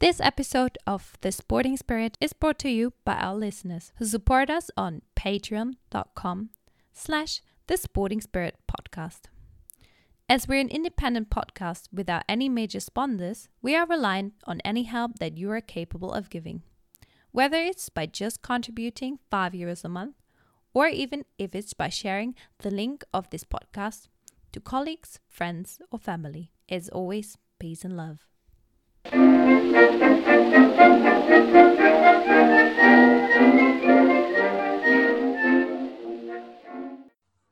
This episode of The Sporting Spirit is brought to you by our listeners who support us on patreon.com slash The Sporting Spirit Podcast. As we're an independent podcast without any major sponsors, we are reliant on any help that you are capable of giving. Whether it's by just contributing 5 euros a month, or even if it's by sharing the link of this podcast to colleagues, friends, or family. As always, peace and love.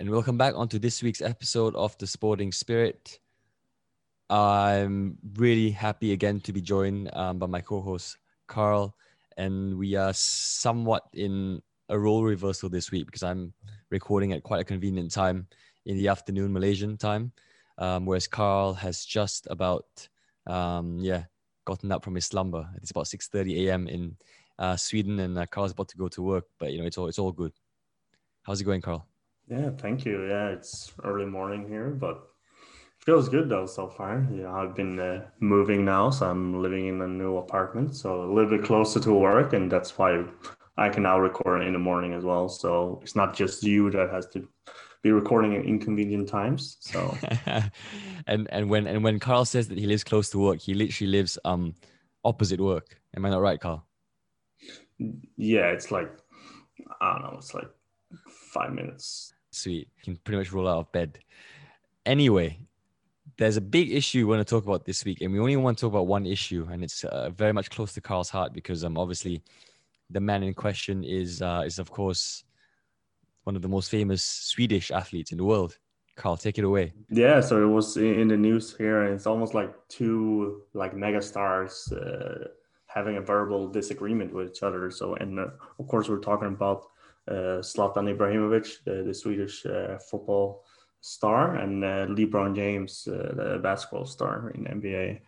And welcome back onto this week's episode of The Sporting Spirit. I'm really happy again to be joined um, by my co host, Carl. And we are somewhat in a role reversal this week because I'm recording at quite a convenient time in the afternoon, Malaysian time. Um, whereas Carl has just about, um, yeah, gotten up from his slumber. It's about 6:30 a.m. in uh, Sweden, and uh, Carl's about to go to work. But you know, it's all it's all good. How's it going, Carl? Yeah, thank you. Yeah, it's early morning here, but feels good though so far. Yeah, I've been uh, moving now, so I'm living in a new apartment, so a little bit closer to work, and that's why I can now record in the morning as well. So it's not just you that has to be recording at inconvenient times. So and and when and when Carl says that he lives close to work, he literally lives um opposite work. Am I not right, Carl? Yeah, it's like I don't know, it's like five minutes sweet. You can pretty much roll out of bed. Anyway, there's a big issue we want to talk about this week, and we only want to talk about one issue, and it's uh, very much close to Carl's heart because um obviously the man in question is uh, is of course one of the most famous Swedish athletes in the world. Carl, take it away. Yeah, so it was in the news here, and it's almost like two like megastars uh, having a verbal disagreement with each other. So, and uh, of course, we're talking about uh, Ibrahimovic, the, the Swedish uh, football star, and uh, LeBron James, uh, the basketball star in NBA.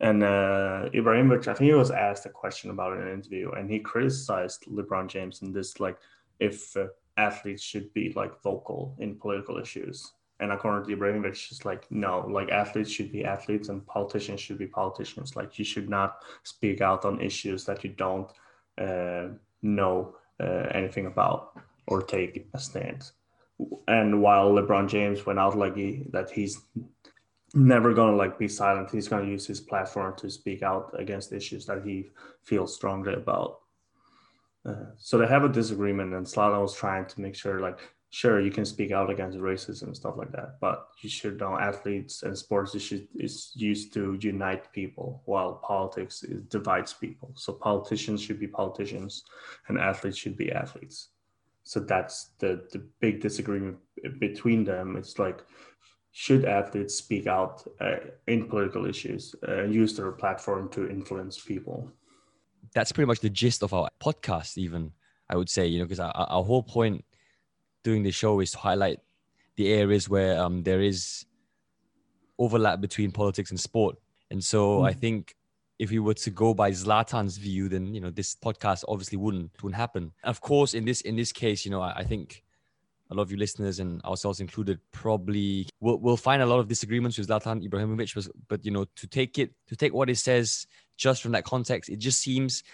And uh, Ibrahimovic, I think he was asked a question about an interview, and he criticized LeBron James in this like if uh, athletes should be like vocal in political issues. And according to Ibrahimovic, it's like no, like athletes should be athletes and politicians should be politicians. Like you should not speak out on issues that you don't know uh, anything about or take a stance. And while LeBron James went out like he, that he's never gonna like be silent. He's gonna use his platform to speak out against issues that he feels strongly about. Uh, so they have a disagreement, and Zlatan was trying to make sure, like, sure, you can speak out against racism and stuff like that, but you should know athletes and sports is, is used to unite people, while politics divides people. So politicians should be politicians, and athletes should be athletes. So that's the the big disagreement between them. It's like, should athletes speak out uh, in political issues, uh, use their platform to influence people? That's pretty much the gist of our podcast, even I would say, you know, because our, our whole point doing the show is to highlight the areas where um, there is overlap between politics and sport. And so mm. I think if we were to go by Zlatan's view, then you know this podcast obviously wouldn't wouldn't happen. Of course, in this in this case, you know, I, I think a lot of you listeners and ourselves included probably will will find a lot of disagreements with Zlatan Ibrahimovic. But, you know, to take it to take what he says just from that context, it just seems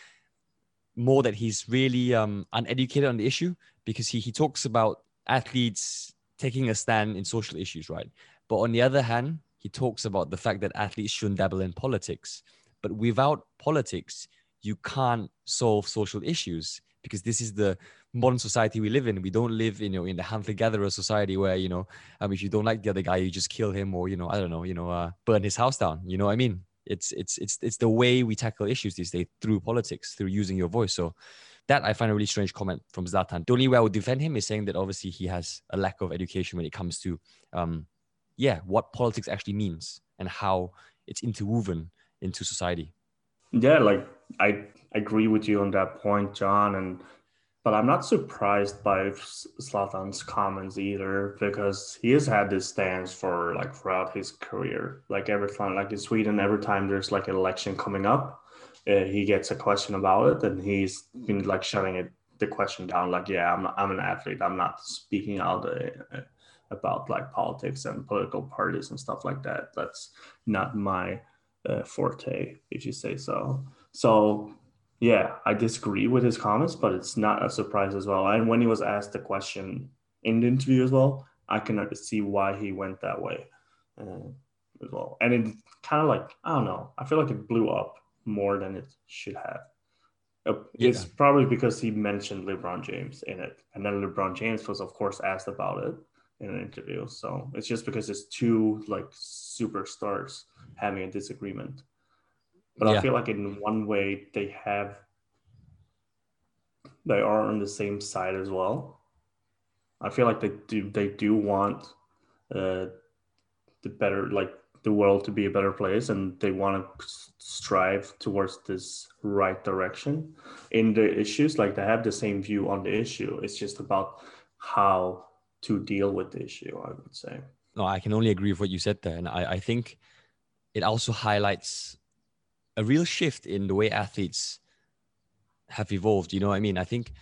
more that he's really um, uneducated on the issue because he, he talks about athletes taking a stand in social issues, right? But on the other hand, he talks about the fact that athletes shouldn't dabble in politics. But without politics, you can't solve social issues because this is the modern society we live in. We don't live, you know, in the hunter-gatherer society where, you know, um, if you don't like the other guy, you just kill him or, you know, I don't know, you know, uh, burn his house down. You know what I mean? It's it's it's it's the way we tackle issues these days through politics, through using your voice. So that I find a really strange comment from Zlatan. The only way I would defend him is saying that obviously he has a lack of education when it comes to, um, yeah, what politics actually means and how it's interwoven into society. Yeah, like I agree with you on that point, John, and but I'm not surprised by Zlatan's comments either because he has had this stance for like throughout his career. Like every time, like in Sweden, every time there's like an election coming up, uh, he gets a question about it, and he's been like shutting it the question down. Like, yeah, I'm I'm an athlete. I'm not speaking out uh, about like politics and political parties and stuff like that. That's not my uh, forte, if you say so. So yeah, I disagree with his comments, but it's not a surprise as well. And when he was asked the question in the interview as well, I can see why he went that way uh, as well. And it kind of like I don't know. I feel like it blew up more than it should have. Uh, it's yeah. probably because he mentioned LeBron James in it, and then LeBron James was, of course, asked about it in an interview. So it's just because it's two like superstars having a disagreement. But yeah. I feel like in one way they have they are on the same side as well. I feel like they do they do want uh, the better like the world to be a better place and they want to strive towards this right direction in the issues like they have the same view on the issue it's just about how to deal with the issue i would say no i can only agree with what you said there and i, I think it also highlights a real shift in the way athletes have evolved you know what i mean? I think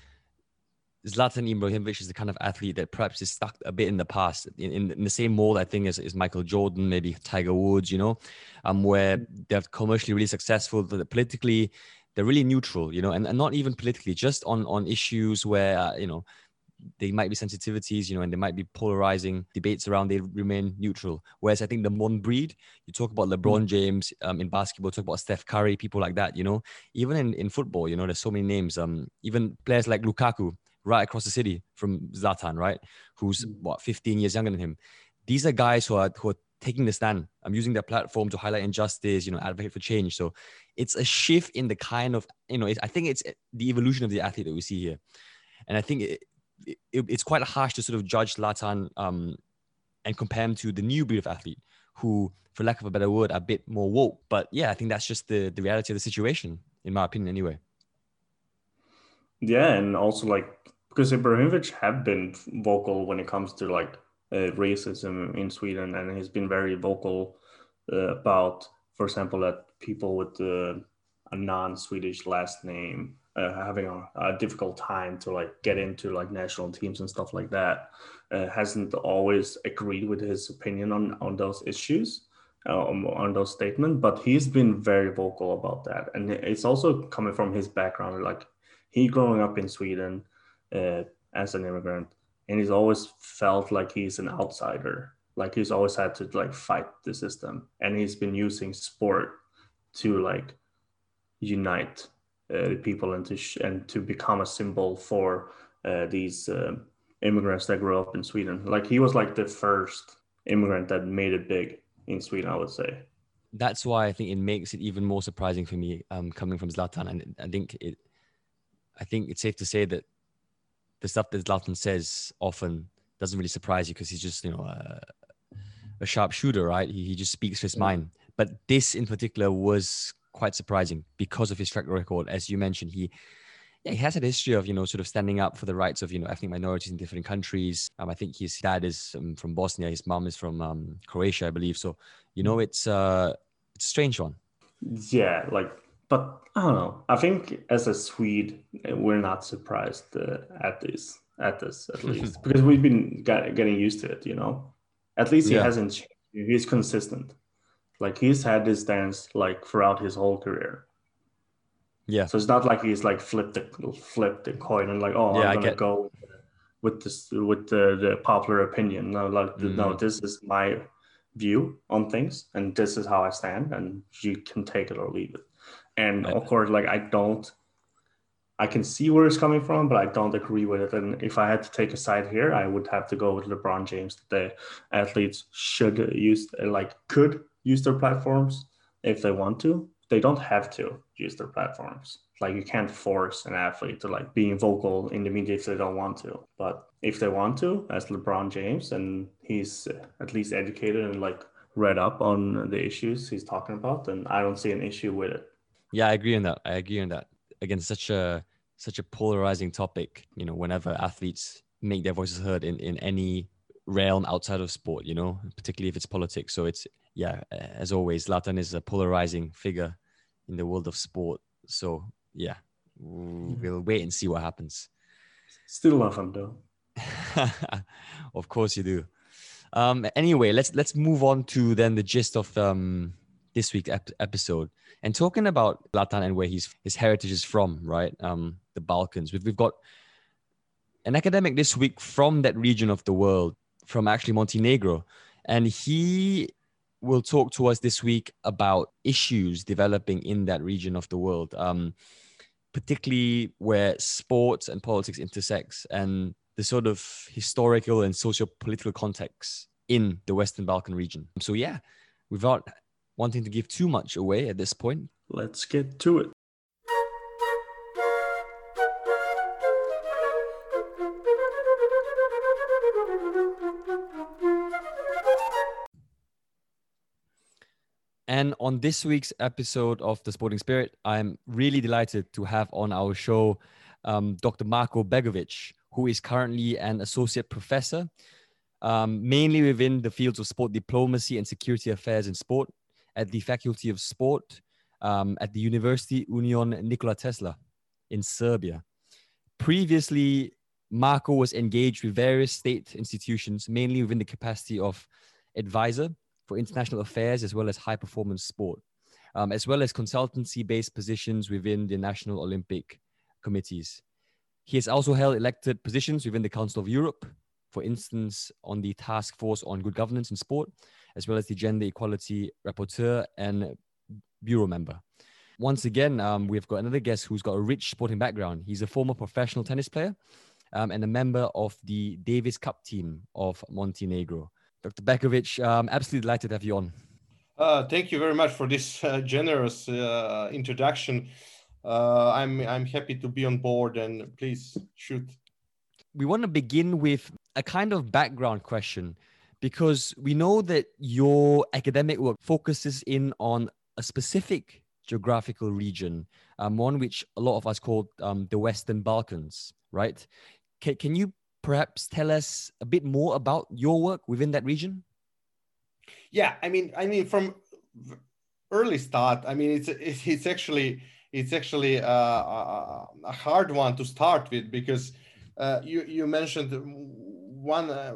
Zlatan Ibrahimovic is the kind of athlete that perhaps is stuck a bit in the past, in, in, in the same mold, I think, as, as Michael Jordan, maybe Tiger Woods, you know, um, where they're commercially really successful, politically they're really neutral, you know, and, and not even politically, just on on issues where uh, you know they might be sensitivities, you know, and there might be polarizing debates around. They remain neutral. Whereas I think the modern breed, you talk about LeBron mm. James um, in basketball, talk about Steph Curry, people like that. You know, even in, in football, you know, there's so many names. Um, even players like Lukaku, right across the city from Zlatan, right? Who's mm. what 15 years younger than him. These are guys who are who are taking the stand. I'm using their platform to highlight injustice, you know, advocate for change. So it's a shift in the kind of, you know, I think it's the evolution of the athlete that we see here. And I think it, it, it's quite harsh to sort of judge Zlatan um, and compare him to the new breed of athlete who, for lack of a better word, are a bit more woke. But yeah, I think that's just the, the reality of the situation, in my opinion, anyway. Yeah, and also like because Ibrahimovic have been vocal when it comes to like uh, racism in Sweden, and he's been very vocal uh, about, for example, that people with uh, a non-Swedish last name uh, having a, a, difficult time to like get into like national teams and stuff like that. Uh, hasn't always agreed with his opinion on on those issues. Um, on those statements, but he's been very vocal about that, and it's also coming from his background. Like he growing up in Sweden, uh, as an immigrant, and he's always felt like he's an outsider. Like he's always had to like fight the system, and he's been using sport to like unite uh, people and to sh- and to become a symbol for uh, these uh, immigrants that grew up in Sweden. Like he was like the first immigrant that made it big in Sweden, I would say. That's why I think it makes it even more surprising for me um, coming from Zlatan, and I think it. I think it's safe to say that the stuff that Zlatan says often doesn't really surprise you because he's just you know a, a sharp shooter, right? He, he just speaks his mind. But this in particular was quite surprising because of his track record, as you mentioned. He yeah, he has a history of you know sort of standing up for the rights of you know ethnic minorities in different countries. Um, I think his dad is um, from Bosnia, his mom is from um, Croatia, I believe. So you know it's uh it's a strange one. Yeah, like but I don't know. I think as a Swede, we're not surprised uh, at this, at this at least, because we've been get, getting used to it. You know, at least he yeah. hasn't changed. He's consistent. Like he's had this dance like throughout his whole career. Yeah. So it's not like he's like flipped the flipped the coin and like, oh, yeah, I'm gonna go with this with the, the popular opinion. No, like mm. no, this is my view on things, and this is how I stand, and you can take it or leave it. And of course, like I don't, I can see where it's coming from, but I don't agree with it. And if I had to take a side here, I would have to go with LeBron James. The athletes should use, like, could use their platforms if they want to. They don't have to use their platforms. Like you can't force an athlete to like being vocal in the media if they don't want to. But if they want to, as LeBron James, and he's at least educated and like read up on the issues he's talking about, then I don't see an issue with it. Yeah, I agree on that. I agree on that. Again, such a such a polarizing topic. You know, whenever athletes make their voices heard in in any realm outside of sport, you know, particularly if it's politics. So it's yeah, as always, Zlatan is a polarizing figure in the world of sport. So yeah, we'll wait and see what happens. Still love him though. of course you do. Um, anyway, let's let's move on to then the gist of um, this week's ep- episode and talking about Zlatan and where he's, his heritage is from, right? Um, the Balkans. We've, we've got an academic this week from that region of the world, from actually Montenegro. And he will talk to us this week about issues developing in that region of the world, um, particularly where sports and politics intersects and the sort of historical and socio-political context in the Western Balkan region. So yeah, without wanting to give too much away at this point. Let's get to it. And on this week's episode of The Sporting Spirit, I'm really delighted to have on our show um, Dr. Marko Begović, who is currently an associate professor, um, mainly within the fields of sport diplomacy and security affairs in sport at the Faculty of Sport um, at the University Union Nikola Tesla in Serbia. Previously, Marko was engaged with various state institutions, mainly within the capacity of advisor for international affairs as well as high performance sport, um, as well as consultancy based positions within the National Olympic Committees. He has also held elected positions within the Council of Europe, for instance, on the Task Force on Good Governance in Sport, as well as the Gender Equality Rapporteur and Bureau member. Once again, um, we've got another guest who's got a rich sporting background. He's a former professional tennis player um, and a member of the Davis Cup team of Montenegro. Dr. Begović, um, absolutely delighted to have you on. Uh, thank you very much for this uh, generous uh, introduction. Uh, I'm I'm happy to be on board, and please shoot. We want to begin with a kind of background question because we know that your academic work focuses in on a specific geographical region, um, one which a lot of us call um, the Western Balkans, right? Can, can you perhaps tell us a bit more about your work within that region? Yeah, I mean, I mean, from early start, I mean, it's it's actually it's actually a, a, a hard one to start with because uh, you you mentioned one uh,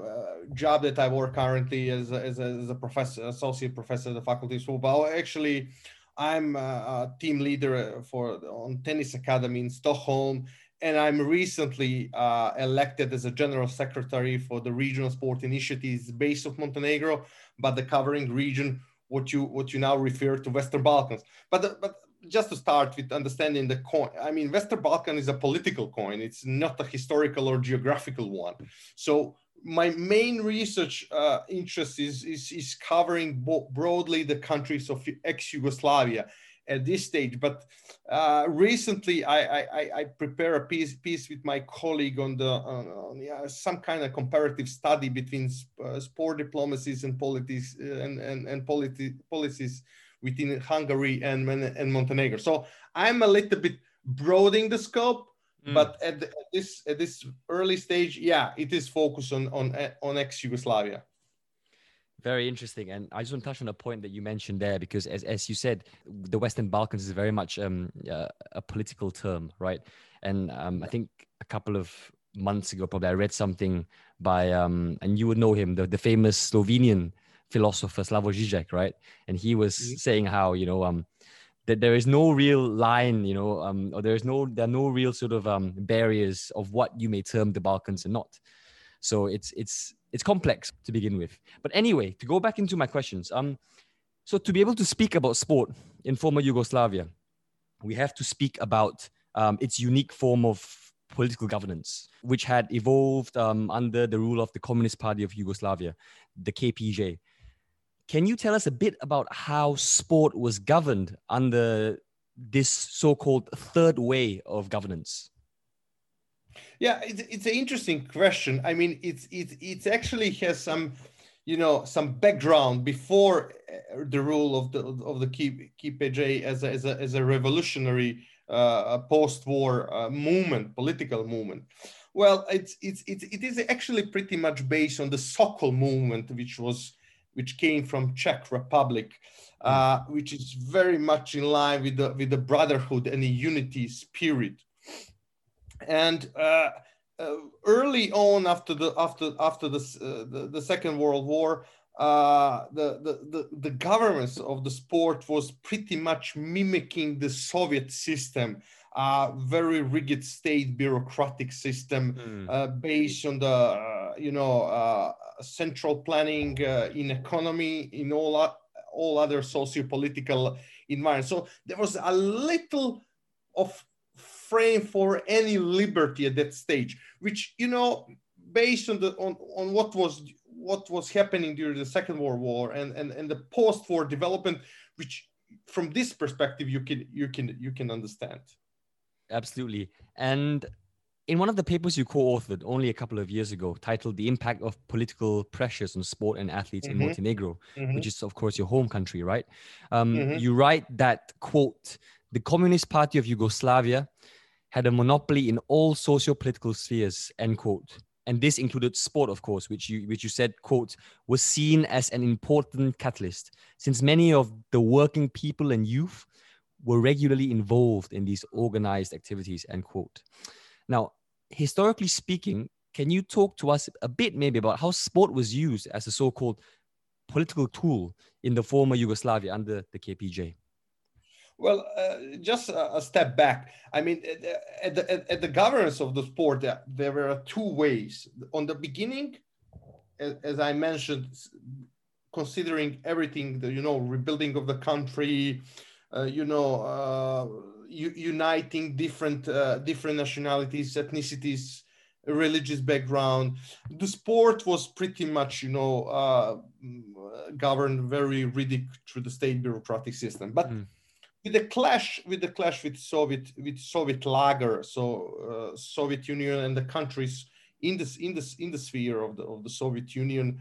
job that I work currently as a, as a, as a professor, associate professor at the Faculty of Football. Actually, I'm a, team leader for on tennis academy in Stockholm, and I'm recently uh, elected as a general secretary for the regional sport initiatives base of Montenegro, but the covering region what you what you now refer to Western Balkans. But the, but just to start with understanding the coin, I mean, Western Balkan is a political coin. It's not a historical or geographical one. So my main research uh, interest is, is, is covering broadly the countries of ex-Yugoslavia at this stage. But uh, recently, I, I, I prepare a piece, piece with my colleague on the on, on yeah, some kind of comparative study between uh, sport diplomacies and politics uh, and, and, and politi- policies within Hungary and, and Montenegro. So I'm a little bit broadening the scope, mm. but at, the, at, this at this early stage, yeah, it is focused on on on ex-Yugoslavia. Very interesting, and I just want to touch on a point that you mentioned there, because as as you said, the Western Balkans is very much um, uh, a political term, right? And um, I think a couple of months ago, probably I read something by um, and you would know him, the, the famous Slovenian philosopher Slavoj Žižek, right? And he was mm-hmm. saying how you know um, that there is no real line, you know, um, or there is no there are no real sort of um, barriers of what you may term the Balkans and not. So it's it's it's complex to begin with. But anyway, to go back into my questions, um, so to be able to speak about sport in former Yugoslavia, we have to speak about um, its unique form of political governance, which had evolved um, under the rule of the Communist Party of Yugoslavia, the KPJ. Can you tell us a bit about how sport was governed under this so-called third way of governance? Yeah, it's, it's an interesting question. I mean, it's it it actually has some, you know, some background before uh, the rule of the of the KPJ as a, as a, as a revolutionary uh, post-war uh, movement, political movement. Well, it's, it's, it's, it is actually pretty much based on the Sokol movement, which was which came from Czech Republic, uh, hmm. which is very much in line with the with the brotherhood and the unity spirit. And uh, uh, early on, after the after after the, uh, the, the Second World War, uh, the, the, the, the governance of the sport was pretty much mimicking the Soviet system, uh, very rigid state bureaucratic system Mm. uh, based on the, uh, you know, uh, central planning uh, in economy, in all, all other socio-political environment. So there was a little of frame for any liberty at that stage, which, you know, based on the on, on what was what was happening during the Second World War and, and, and the post-war development, which from this perspective you can you can you can understand. Absolutely. And in one of the papers you co-authored only a couple of years ago, titled "The Impact of Political Pressures on Sport and Athletes in Mhm. Montenegro," Mhm. which is of course your home country, right? Um, Mhm. You write that quote: "The Communist Party of Yugoslavia had a monopoly in all socio-political spheres." End quote. And this included sport, of course, which you which you said quote was seen as an important catalyst, since many of the working people and youth were regularly involved in these organized activities. End quote. Now, historically speaking, can you talk to us a bit maybe about how sport was used as a so-called political tool in the former Yugoslavia under the KPJ? Well, uh, just a, step back. I mean, at the, at at- the governance of the sport, there, were two ways. On the beginning, as, I mentioned, considering everything, you know, rebuilding of the country, uh, you know, uh, u- uniting different uh, different nationalities, ethnicities, religious background. The sport was pretty much, you know, uh, governed very rigid through the state bureaucratic system. But Mm. With the clash with the clash with Soviet with Soviet lager, so uh, Soviet Union and the countries in this in this in the sphere of the of the Soviet Union,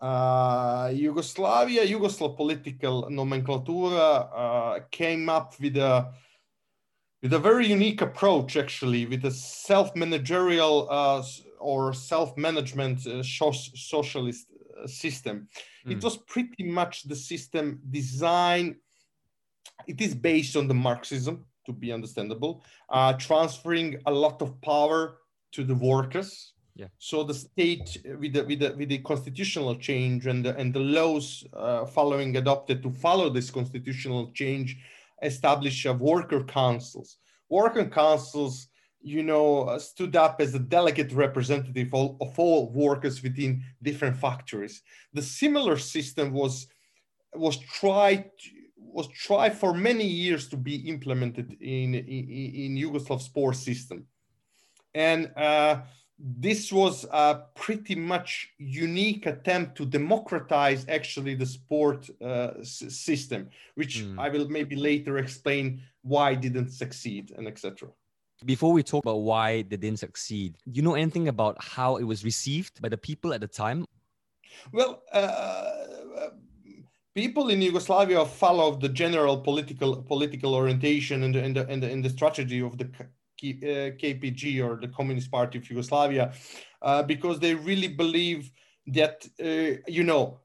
uh, Yugoslavia, Yugoslav political nomenclatura uh, came up with a with a very unique approach, actually, with a self-managerial uh, or self-management uh, socialist uh, system. It Mm. was pretty much the system designed. It is based on the Marxism, to be understandable, uh, transferring a lot of power to the workers. Yeah. So the state, with the with the with the constitutional change and the, and the laws uh, following adopted to follow this constitutional change, establish uh, worker councils. Worker councils, you know, uh, stood up as a delegate representative of, of all workers within different factories. The similar system was was tried was tried for many years to be implemented in in, in Yugoslav sports system, and uh, this was a pretty much unique attempt to democratize actually the sport uh, system, which Mm. I will maybe later explain why didn't succeed and etc. Before we talk about why they didn't succeed, do you know anything about how it was received by the people at the time? Well, uh, people in Yugoslavia followed the general political political orientation and the, and the, and the, and the strategy of the K- uh, KPJ or the Communist Party of Yugoslavia uh, because they really believe that uh, you know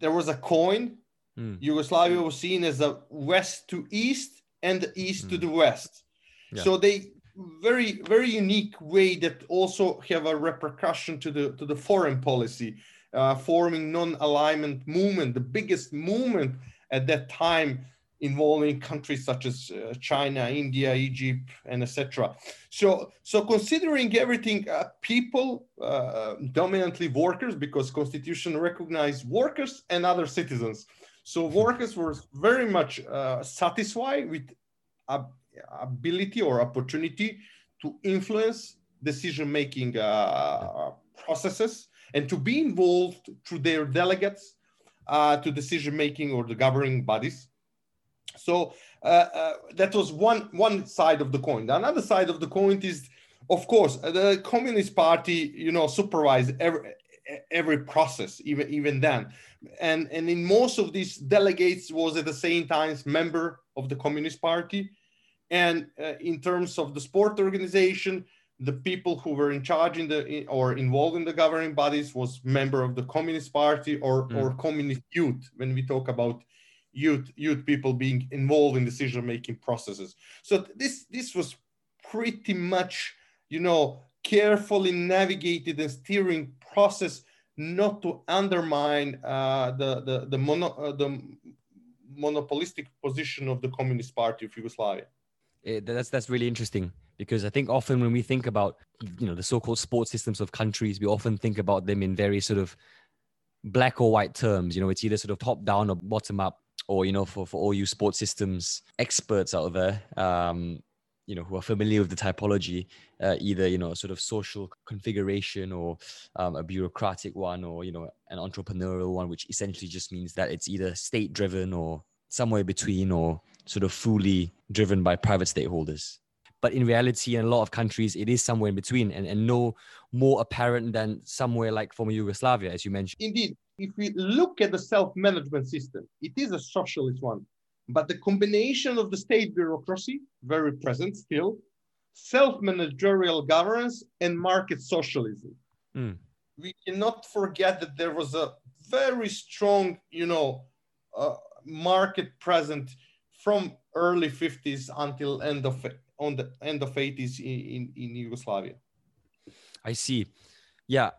there was a coin. Mm. Yugoslavia was seen as a west to east and the east to Mm. the west. Yeah. So they very very unique way that also have a repercussion to the to the foreign policy uh, forming non-alignment movement, the biggest movement at that time involving countries such as uh, China, India, Egypt, and etc. So, so considering everything, uh, people, uh, dominantly workers, because Constitution recognized workers and other citizens. So workers were very much uh, satisfied with ab- ability or opportunity to influence decision-making uh, processes and to be involved through their delegates uh, to decision making or the governing bodies. So uh, uh, that was one one side of the coin. The another side of the coin is, of course, the Communist Party, you know, supervised every every process, even even then, and and in most of these delegates was at the same time member of the Communist Party, and uh, in terms of the sport organization, the people who were in charge in the or involved in the governing bodies was member of the communist party or Mm. or communist youth when we talk about youth youth people being involved in decision making processes so this this was pretty much you know carefully navigated and steering process not to undermine uh, the the the, mono, uh, the monopolistic position of the Communist Party of Yugoslavia. It, that's that's really interesting because I think often when we think about you know the so-called sports systems of countries, we often think about them in very sort of black or white terms. You know, it's either sort of top down or bottom up, or you know, for for all you sports systems experts out there, um, you know, who are familiar with the typology, uh, either you know, sort of social configuration or um, a bureaucratic one, or you know, an entrepreneurial one, which essentially just means that it's either state driven or somewhere between, or sort of fully driven by private stakeholders but in reality in a lot of countries it is somewhere in between and, and no more apparent than somewhere like former yugoslavia as you mentioned indeed if we look at the self-management system it is a socialist one but the combination of the state bureaucracy very present still self-managerial governance and market socialism mm. we cannot forget that there was a very strong you know uh, market present from early 50s until end of on the end of 80s in, in Yugoslavia. I see. Yeah.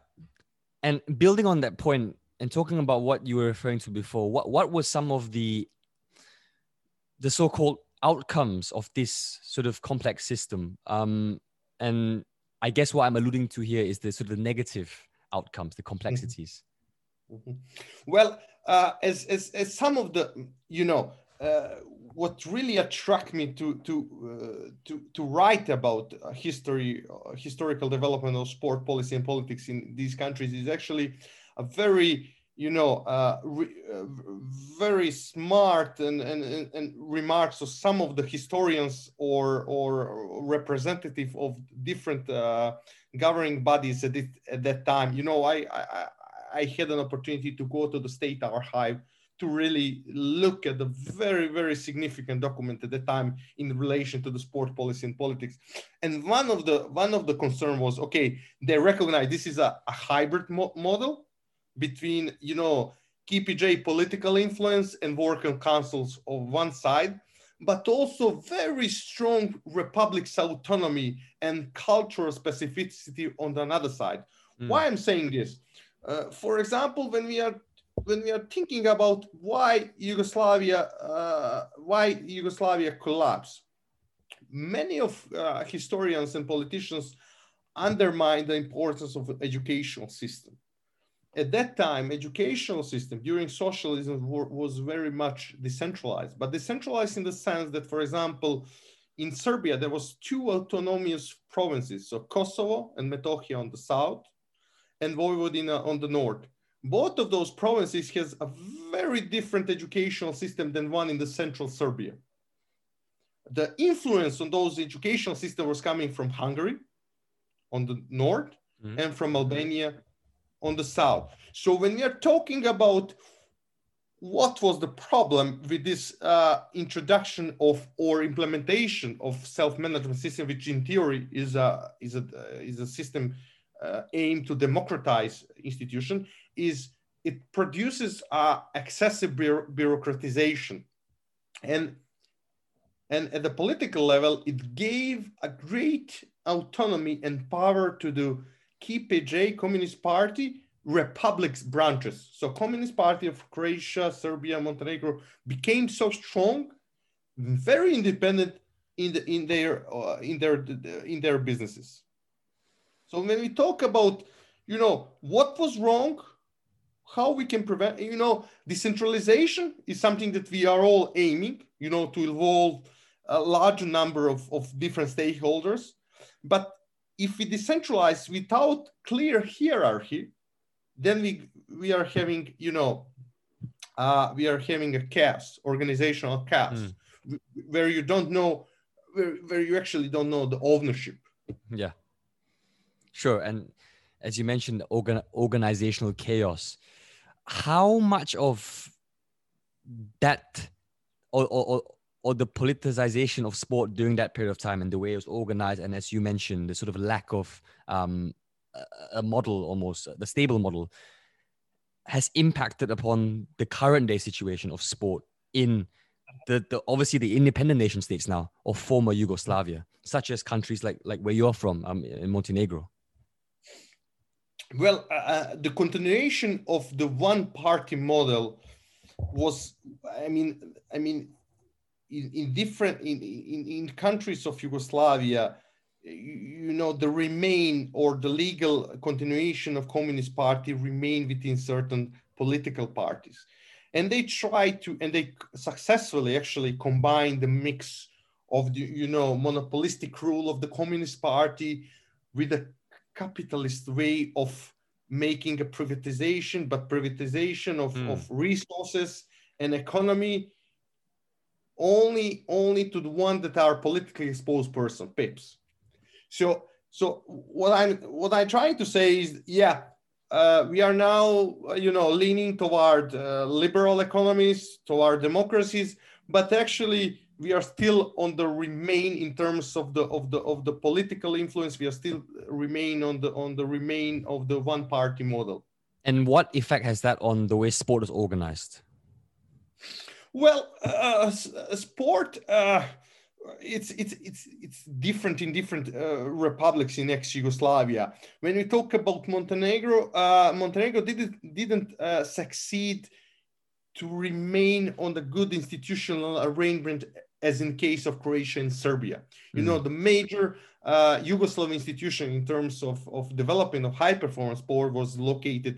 And building on that point and talking about what you were referring to before, what, what was some of the the so-called outcomes of this sort of complex system? Um, and I guess what I'm alluding to here is the sort of the negative outcomes, the complexities. Mm-hmm. Well, uh, as, as, as some of the, you know, uh, what really attracted me to to uh, to to write about history uh, historical development of sport policy and politics in these countries is actually a very you know uh, re, uh, very smart and, and and remarks of some of the historians or or representative of different uh, governing bodies at, it, at that time. You know I, I i had an opportunity to go to the state archive to really look at the very, very significant document at the time in relation to the sport policy and politics. And one of the one of the concern was, okay, they recognize this is a, a hybrid mo model between, you know, KPJ political influence and working councils of one side, but also very strong republic's autonomy and cultural specificity on the other side. Mm. Why I'm saying this? Uh, for example, when we are when we are thinking about why Yugoslavia, uh, why Yugoslavia collapsed, many of uh, historians and politicians undermine the importance of educational system. At that time, educational system during socialism was very much decentralized, but decentralized in the sense that, for example, in Serbia, there was two autonomous provinces, so Kosovo and Metohija on the south, and Vojvodina on the north both of those provinces has a very different educational system than one in the central Serbia. The influence on those educational systems was coming from Hungary on the north mm-hmm. and from Albania on the south. So when we are talking about what was the problem with this uh, introduction of or implementation of self-management system, which in theory is a is a is a system uh, aimed to democratize institution, is it produces uh, excessive bureaucratization. And, and at the political level, it gave a great autonomy and power to the KPJ Communist Party republics branches. So Communist Party of Croatia, Serbia, Montenegro became so strong, very independent in the in their uh, in their in their businesses. So when we talk about, you know, what was wrong, how we can prevent you know decentralization is something that we are all aiming you know to involve a large number of, of different stakeholders. But if we decentralize without clear hierarchy then we we are having you know uh, we are having a chaos organizational chaos mm. where you don't know where, where you actually don't know the ownership. Yeah sure and as you mentioned organ- organizational chaos how much of that or, or, or the politicization of sport during that period of time and the way it was organized and as you mentioned the sort of lack of um, a model almost the stable model has impacted upon the current day situation of sport in the, the obviously the independent nation states now of former Yugoslavia, such as countries like like where you're from, um, in Montenegro. Well, uh, uh, the continuation of the one-party model was, I mean, I mean, in, in different in, in, in countries of Yugoslavia, you, know, the remain or the legal continuation of Communist Party remain within certain political parties, and they try to and they successfully actually combine the mix of the you know monopolistic rule of the Communist Party with a capitalist way of making a privatization, but privatization of, mm. of resources and economy only only to the one that are politically exposed person, PEPs. So so what I'm what I'm trying to say is, yeah, uh, we are now you know leaning toward uh, liberal economies, toward democracies, but actually we are still on the remain in terms of the of the of the political influence. We are still remain on the on the remain of the one party model. And what effect has that on the way sport is organized? Well uh, sport uh, it's it's it's it's different in different uh, republics in ex-Yugoslavia. When we talk about Montenegro, uh, Montenegro didn't didn't uh, succeed to remain on the good institutional arrangement as in case of Croatia and Serbia. You mm. know, the major uh, Yugoslav institution in terms of, of development of high performance sport was located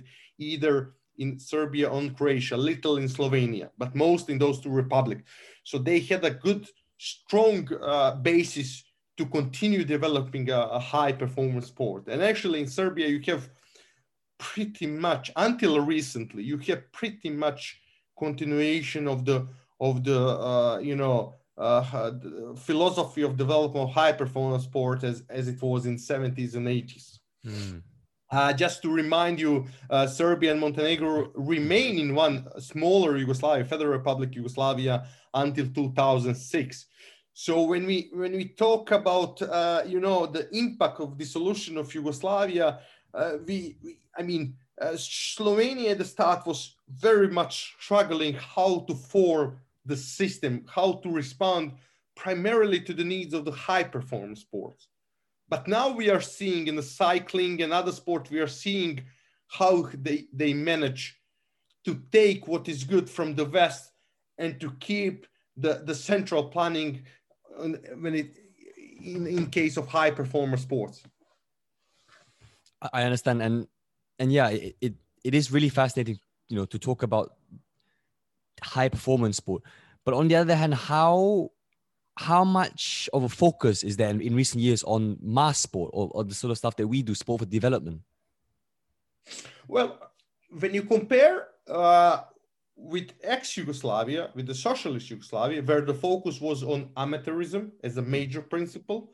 either in Serbia or Croatia, little in Slovenia, but most in those two republics. So they had a good, strong uh, basis to continue developing a, a high performance sport. And actually in Serbia, you have pretty much, until recently, you have pretty much continuation of the of the uh, you know philosophy of development of high performance sport as, as it was in 70s and 80s. Mm. Uh, just to remind you, uh, Serbia and Montenegro remain in one smaller Yugoslavia, Federal Republic Yugoslavia, until 2006. So when we when we talk about uh, you know the impact of dissolution of Yugoslavia, uh, we, we, I mean uh, Slovenia at the start was very much struggling how to form the system, how to respond primarily to the needs of the high performance sports. But now we are seeing in the cycling and other sports, we are seeing how they, they manage to take what is good from the West and to keep the, the central planning when it in, in case of high performer sports. I understand. And and yeah, it, it, it is really fascinating, you know, to talk about high performance sport. But on the other hand, how how much of a focus is there in, in recent years on mass sport or, or, the sort of stuff that we do, sport for development? Well, when you compare uh, with ex-Yugoslavia, with the socialist Yugoslavia, where the focus was on amateurism as a major principle,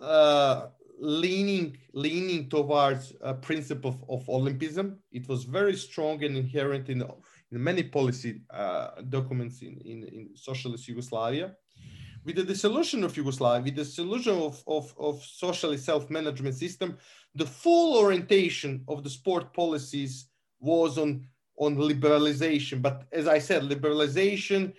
uh, leaning leaning towards a principle of, of Olympism. It was very strong and inherent in many policy uh, documents in, in, in, socialist Yugoslavia. With the dissolution of Yugoslavia, with the dissolution of, of, of socialist self-management system, the full orientation of the sport policies was on, on liberalization. But as I said, liberalization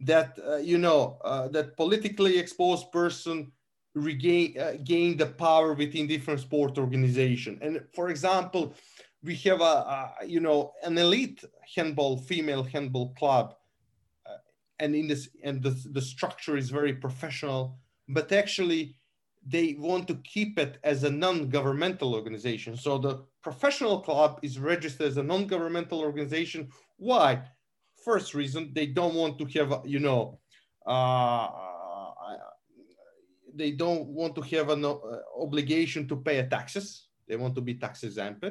that, uh, you know, uh, that politically exposed person regain uh, gain the power within different sport organization. And for example, we have a, a, you know an elite handball female handball club uh, and in this and the, the structure is very professional but actually they want to keep it as a non-governmental organization. So the professional club is registered as a non-governmental organization. Why? First reason they don't want to have you know uh, they don't want to have an uh, obligation to pay taxes. They want to be tax exempt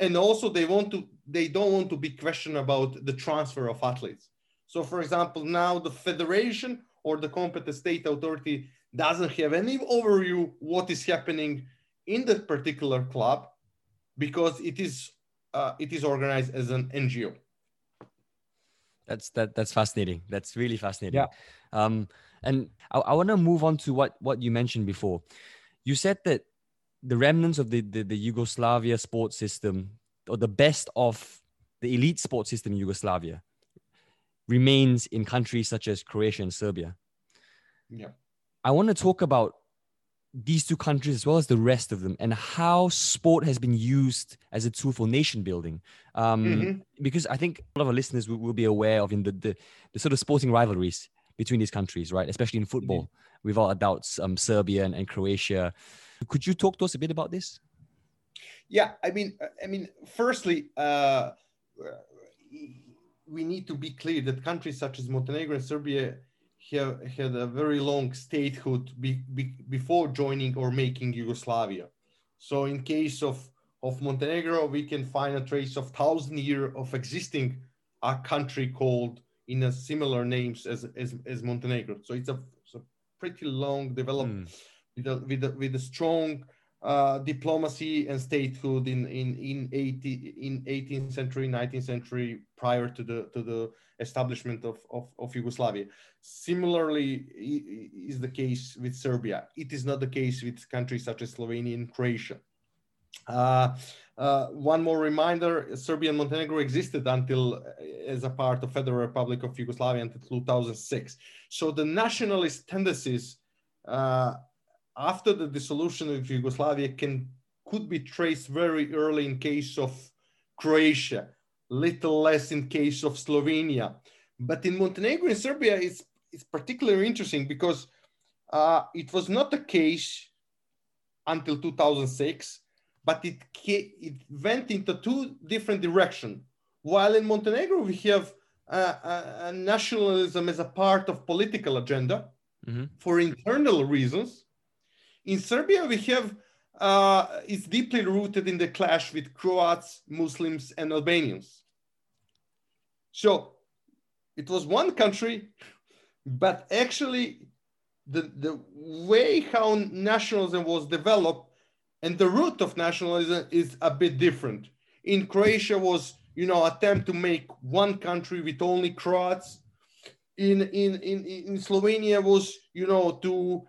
and also they want to they don't want to be questioned about the transfer of athletes. So for example now the federation or the competent state authority doesn't have any overview what is happening in that particular club because it is uh, it is organized as an ngo that's that that's fascinating. That's really fascinating. Yeah. um and i, I want to move on to what what you mentioned before. You said that the remnants of the, the, the Yugoslavia sports system, or the best of the elite sports system in Yugoslavia, remains in countries such as Croatia and Serbia. Yeah. I want to talk about these two countries as well as the rest of them and how sport has been used as a tool for nation building um, mm-hmm. because i think a lot of our listeners will, will be aware of in the, the, the, sort of sporting rivalries between these countries right especially in football mm-hmm. without a doubt um, serbia and, and, croatia could you talk to us a bit about this yeah i mean i mean firstly uh, we need to be clear that countries such as montenegro and serbia have, had a very long statehood be, be, before joining or making Yugoslavia. So in case of, of Montenegro, we can find a trace of thousand year of existing a country called in a similar names as, as, as Montenegro. So it's a, it's a pretty long development mm. With, a, with, a, with a strong uh, diplomacy and statehood in in in 80 in 18th century 19th century prior to the to the establishment of, of, of Yugoslavia. Similarly is the case with Serbia. It is not the case with countries such as Slovenia and Croatia. Uh, uh, one more reminder, Serbia and Montenegro existed until uh, as a part of Federal Republic of Yugoslavia until 2006. So the nationalist tendencies uh, after the dissolution of Yugoslavia can could be traced very early in case of Croatia little less in case of Slovenia. But in Montenegro and Serbia, it's, it's particularly interesting because uh, it was not the case until 2006, but it, it went into two different directions. While in Montenegro, we have a nationalism as a part of political agenda mm-hmm. for internal reasons. In Serbia, we have uh, it's deeply rooted in the clash with Croats, Muslims, and Albanians. So it was one country, but actually the, the way how nationalism was developed and the root of nationalism is a bit different. In Croatia was, you know, attempt to make one country with only Croats. In, in, in, in Slovenia was, you know, to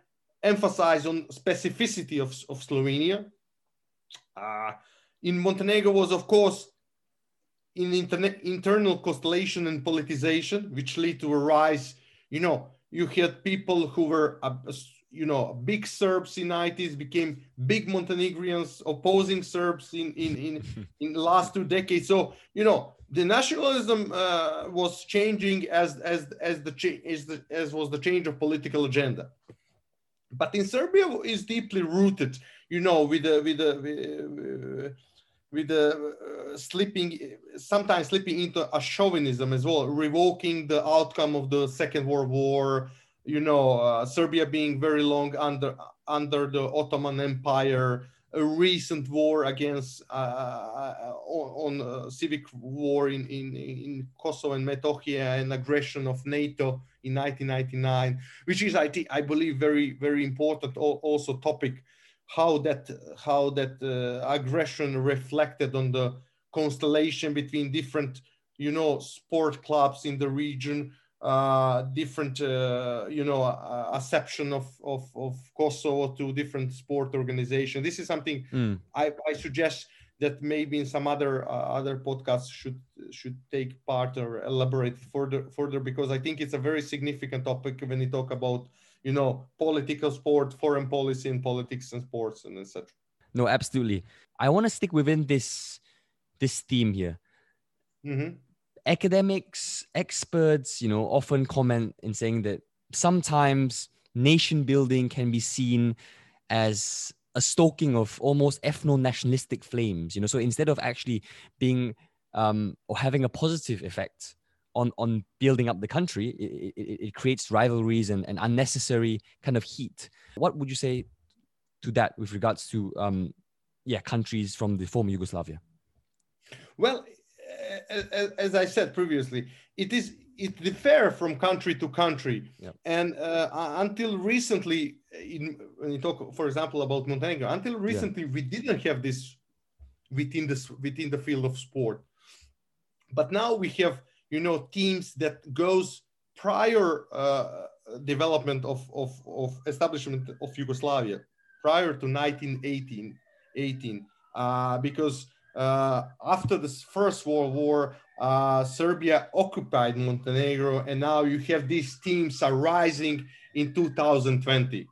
emphasize on specificity of, of Slovenia. Uh, in Montenegro was, of course, in internet, internal constellation and politicization, which lead to a rise. You know, you had people who were, uh, you know, big Serbs in 90s became big Montenegrins opposing Serbs in in in, in the last two decades. So you know, the nationalism uh, was changing as as as the change as the as was the change of political agenda. But in Serbia is deeply rooted, you know, with the with the. With, the uh, slipping, sometimes slipping into a chauvinism as well, revoking the outcome of the Second World War. You know, uh, Serbia being very long under under the Ottoman Empire, a recent war against uh, uh on, on uh, civic war in, in in Kosovo and Metohija and aggression of NATO in 1999, which is I think I believe very very important also topic how that how that uh, aggression reflected on the constellation between different you know sport clubs in the region uh, different uh, you know acception of, of of kosovo to different sport organization this is something mm. I, I suggest that maybe in some other uh, other podcasts should should take part or elaborate further further because i think it's a very significant topic when you talk about you know political sport foreign policy and politics and sports and etc no absolutely. I want to stick within this this theme here. Mm-hmm. academics experts you know often comment in saying that sometimes nation building can be seen as a stoking of almost ethno-nationalistic flames you know? So instead of actually being um, or having a positive effect on on building up the country it, it, it creates rivalries and, and unnecessary kind of heat. What would you say to that with regards to um yeah countries from the former yugoslavia? Well as, as i said previously it is it differ from country to country yeah. and uh, until recently in, when you talk for example about montenegro until recently yeah. we didn't have this within this within the field of sport but now we have you know teams that goes prior uh, development of, of, of establishment of Yugoslavia prior to 1918 18 uh, because uh, after the first world war uh, Serbia occupied Montenegro and now you have these teams arising in 2020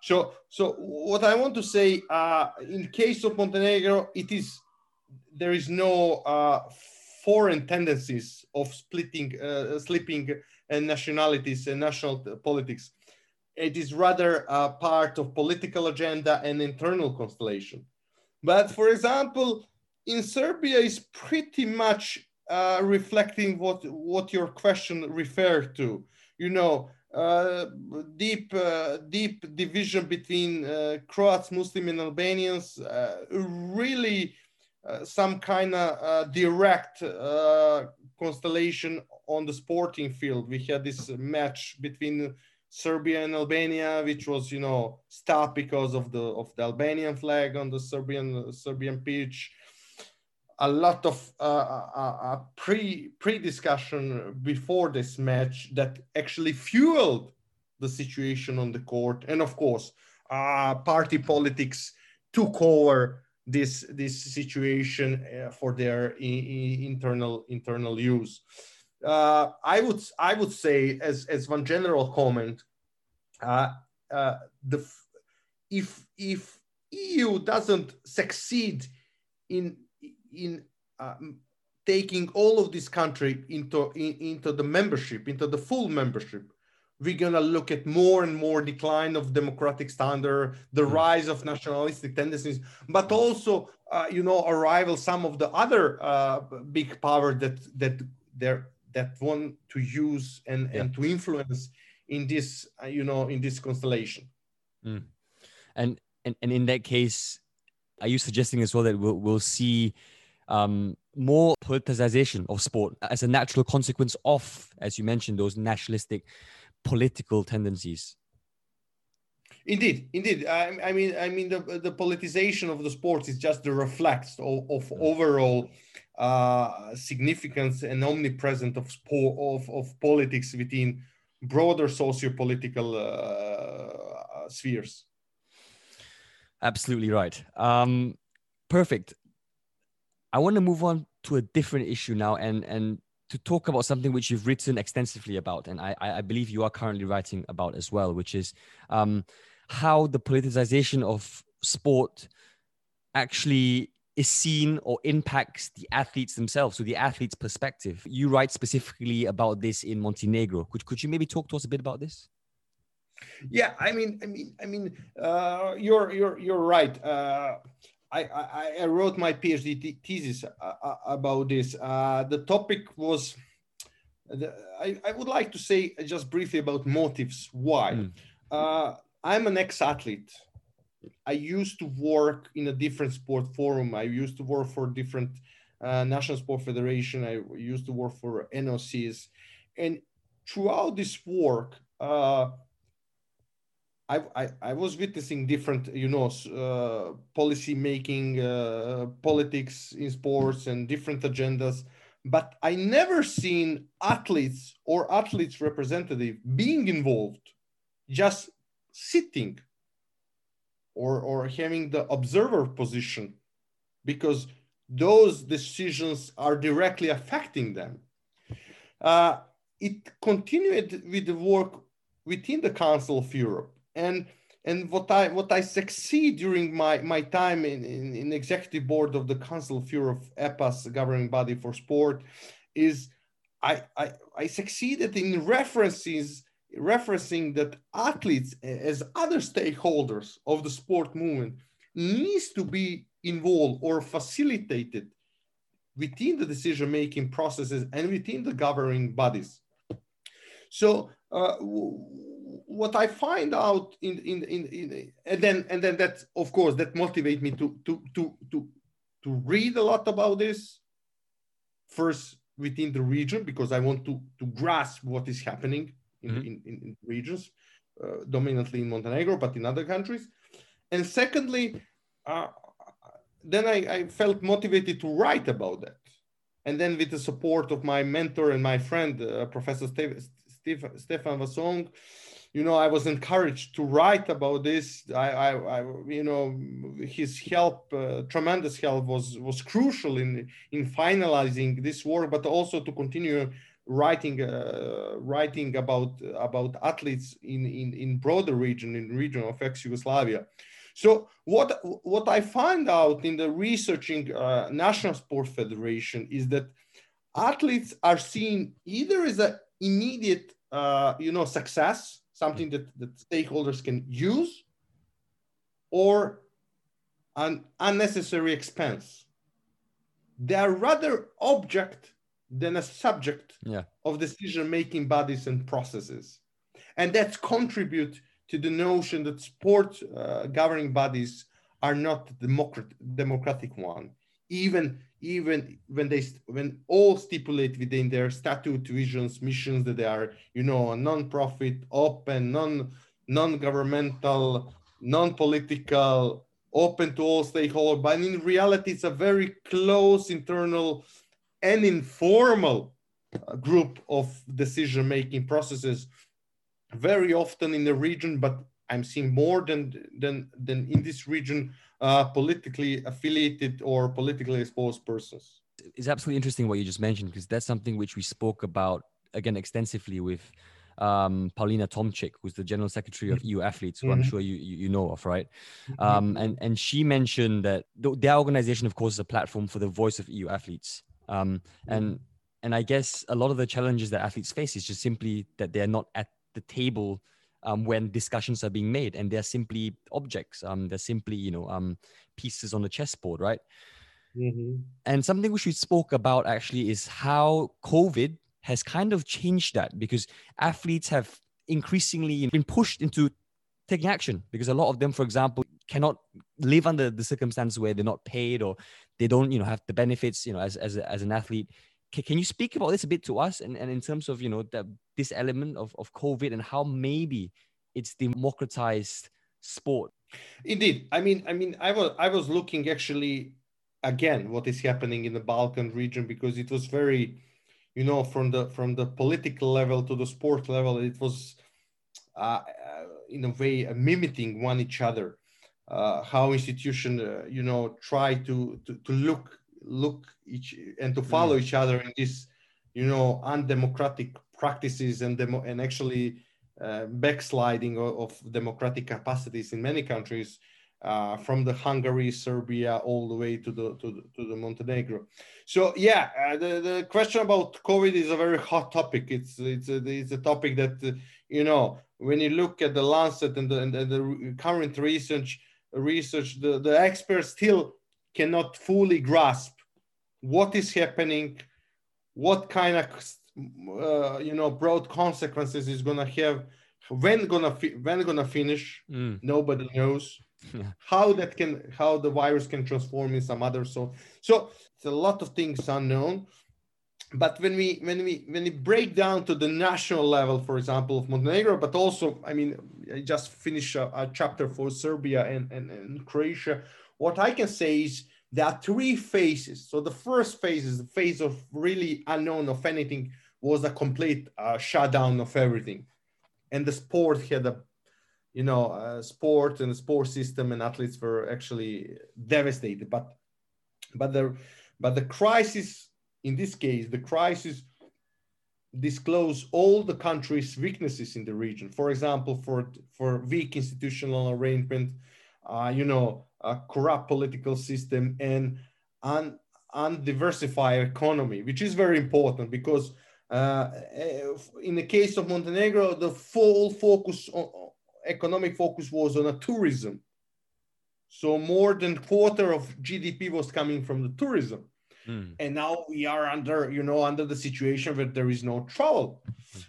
So, so what I want to say, uh, in case of Montenegro, it is there is no uh, foreign tendencies of splitting, uh, slipping and nationalities and national politics. It is rather a part of political agenda and internal constellation. But for example, in Serbia is pretty much uh, reflecting what what your question referred to. You know, uh, deep uh, deep division between uh, Croats, Muslim, and Albanians. Uh, really, some kind of direct constellation on the sporting field. We had this match between Serbia and Albania, which was you know stopped because of the of the Albanian flag on the Serbian Serbian pitch a lot of uh, uh, uh, pre pre discussion before this match that actually fueled the situation on the court, and of course, uh, party politics took over this this situation uh, for their internal internal use. Uh, I would I would say as as one general comment, the if if EU doesn't succeed in in uh, taking all of this country into in, into the membership, into the full membership, we're gonna look at more and more decline of democratic standard, the mm. rise of nationalistic tendencies, but also uh, you know arrival some of the other uh, big power that that they're that want to use and yeah. and to influence in this uh, you know in this constellation. Mm. And, and and in that case, are you suggesting as well that we'll, we'll see um, more politicization of sport as a natural consequence of, as you mentioned, those nationalistic political tendencies. Indeed, indeed. I, I, mean, I mean, the, the politicization of the sports is just the reflex of, of overall uh, significance and omnipresent of sport of, of politics within broader socio-political uh, spheres. Absolutely right. Um, perfect. I want to move on to a different issue now and and to talk about something which you've written extensively about, and I, I believe you are currently writing about as well, which is um, how the politicization of sport actually is seen or impacts the athletes themselves, so the athlete's perspective. You write specifically about this in Montenegro. Could could you maybe talk to us a bit about this? Yeah, I mean, I mean, I mean, uh, you're you're you're right. Uh, I, I, I wrote my PhD thesis uh, uh, about this. Uh, the topic was, the, I, I would like to say just briefly about motives. Why? Mm. Uh, I'm an ex-athlete. I used to work in a different sport forum. I used to work for different uh, national sport federation. I used to work for NOCs, and throughout this work, uh, I, I, was witnessing different, you know, uh, policy making, uh, politics in sports and different agendas, but I never seen athletes or athletes representative being involved, just sitting or, or having the observer position because those decisions are directly affecting them. Uh, it continued with the work within the Council of Europe and and what I what I succeed during my my time in, in, in executive board of the Council of Europe EPAS governing body for sport is I, I I succeeded in references referencing that athletes as other stakeholders of the sport movement needs to be involved or facilitated within the decision making processes and within the governing bodies. So uh, what I find out in, in, in, in, and then and then that of course that motivate me to to to to to read a lot about this first within the region because I want to to grasp what is happening in, mm-hmm. in, in, regions, uh, dominantly in Montenegro, but in other countries. And secondly, uh, then I, I felt motivated to write about that. And then with the support of my mentor and my friend, uh, Professor Steve, Steve, Stefan Vasong, you know, I was encouraged to write about this. I, I, I you know, his help, uh, tremendous help, was was crucial in in finalizing this work, but also to continue writing uh, writing about about athletes in, in in broader region in region of ex-Yugoslavia. So what what I find out in the researching uh, National Sport Federation is that athletes are seen either as an immediate uh, you know success, something that, that stakeholders can use, or an unnecessary expense. They are rather object than a subject yeah. of decision-making bodies and processes. And that contribute to the notion that sport uh, governing bodies are not democrat, democratic one, even even when they when all stipulate within their statute visions missions that they are you know a non-profit open non non-governmental non-political open to all stakeholders but in reality it's a very close internal and informal uh, group of decision making processes. Very often in the region but i'm seeing more than than than in this region uh, politically affiliated or politically exposed persons it's absolutely interesting what you just mentioned because that's something which we spoke about again extensively with um, Paulina Tomczyk, who's the general secretary of EU Athletes, who mm-hmm. I'm sure you, you know of, right? Mm-hmm. Um, and and she mentioned that their organization, of course, is a platform for the voice of EU athletes. Um, and and I guess a lot of the challenges that athletes face is just simply that they're not at the table um, when discussions are being made, and they're simply objects. Um, they're simply you know um, pieces on the chessboard, right? Mm-hmm. And something which we spoke about actually is how COVID has kind of changed that because athletes have increasingly been pushed into taking action because a lot of them, for example, cannot live under the circumstances where they're not paid or they don't, you know, have the benefits, you know, as as, as an athlete. Can, can you speak about this a bit to us and, and in terms of, you know, the, this element of, of COVID and how maybe it's democratized sport? Indeed. I mean, I mean, I was I was looking actually again what is happening in the Balkan region because it was very you know from the from the political level to the sport level it was uh, uh in a way uh, mimicking one each other uh, how institution uh, you know try to, to to look look each and to follow mm. each other in this you know undemocratic practices and demo and actually uh, backsliding of, of, democratic capacities in many countries uh, from the Hungary, Serbia, all the way to the to the, to the Montenegro. So yeah, uh, the, the question about COVID is a very hot topic. It's it's a, it's a topic that uh, you know when you look at the Lancet and the, and the current research research the, the experts still cannot fully grasp what is happening, what kind of uh, you know broad consequences is gonna have when gonna fi- when gonna finish. Mm. Nobody knows yeah. how that can how the virus can transform in some other so so it's a lot of things unknown but when we when we when we break down to the national level for example of montenegro but also i mean i just finished a, a chapter for serbia and, and, and croatia what i can say is there are three phases so the first phase is the phase of really unknown of anything was a complete uh, shutdown of everything and the sport had a you know, uh, sport and the sport system and athletes were actually devastated. But, but the, but the crisis in this case, the crisis disclose all the country's weaknesses in the region. For example, for for weak institutional arrangement, uh, you know, a corrupt political system and un, undiversified economy, which is very important because uh, in the case of Montenegro, the full focus on, economic focus was on a tourism. So more than quarter of GDP was coming from the tourism. Mm. And now we are under, you know, under the situation where there is no travel,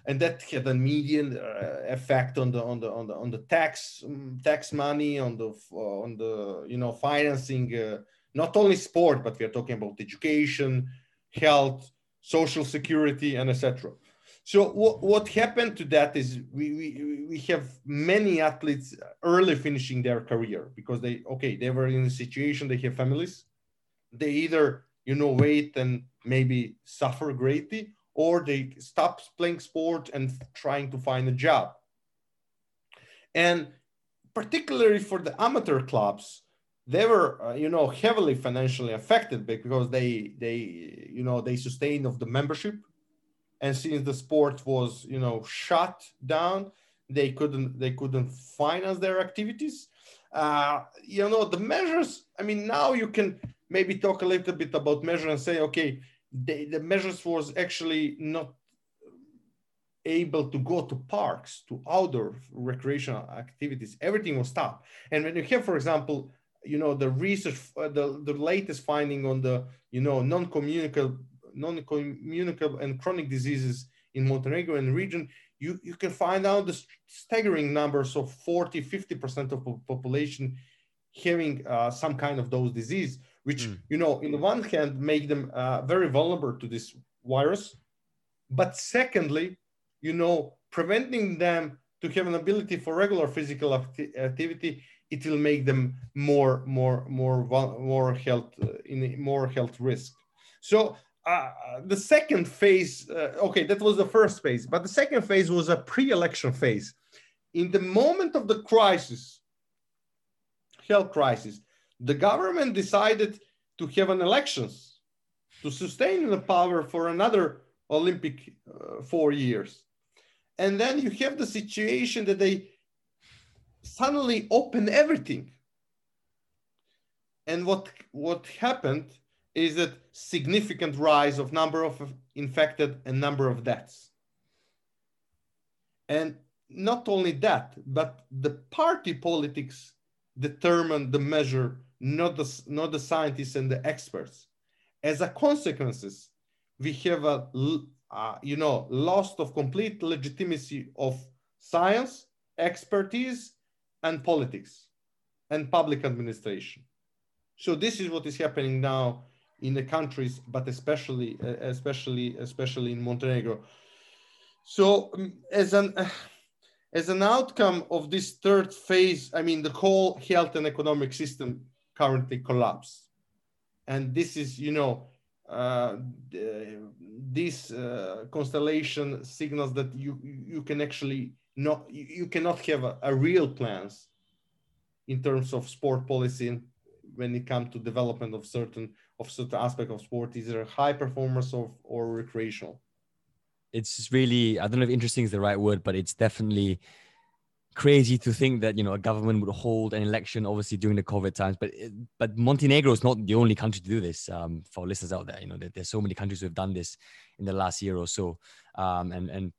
and that had a median uh, effect on the on the on the on the tax um, tax money on the uh, on the you know financing uh, not only sport but we are talking about education, health, social security, and etc. So what, what happened to that is we, we, we have many athletes early finishing their career because they, okay, they were in a situation, they have families. They either, you know, wait and maybe suffer greatly or they stop playing sport and trying to find a job. And particularly for the amateur clubs, they were, uh, you know, heavily financially affected because they, they, you know, they sustained of the membership and since the sport was you know shut down they couldn't they couldn't finance their activities uh, you know the measures i mean now you can maybe talk a little bit about measures and say okay the, the measures was actually not able to go to parks to outdoor recreational activities. Everything was stopped. And when you have for example you know the research uh, the, the latest finding on the you know non-communicable non-communicable and chronic diseases in montenegro and region you, you can find out the staggering numbers of 40 50% of population having uh, some kind of those disease which mm. you know in the one hand make them uh, very vulnerable to this virus but secondly you know preventing them to have an ability for regular physical acti- activity it will make them more more more more health uh, in more health risk so uh, the second phase uh, okay that was the first phase but the second phase was a pre-election phase in the moment of the crisis health crisis the government decided to have an elections to sustain the power for another Olympic uh, four years. And then you have the situation that they suddenly open everything. And what, what happened is that significant rise of number of infected and number of deaths. And not only that, but the party politics determined the measure, not the, not the scientists and the experts. As a consequences, we have a uh, you know loss of complete legitimacy of science, expertise, and politics, and public administration. So this is what is happening now in the countries, but especially, especially, especially in Montenegro. So um, as an as an outcome of this third phase, I mean, the whole health and economic system currently collapse. And this is, you know, uh, this uh, constellation signals that you you can actually not you cannot have a, a real plans in terms of sport policy when it comes to development of certain of certain aspect of sport, either high performance or, or recreational it's really I don't know if interesting is the right word, but it's definitely crazy to think that you know a government would hold an election obviously during the covid times but but montenegro is not the only country to do this um, for listeners out there you know there, there's so many countries who have done this in the last year or so um, and and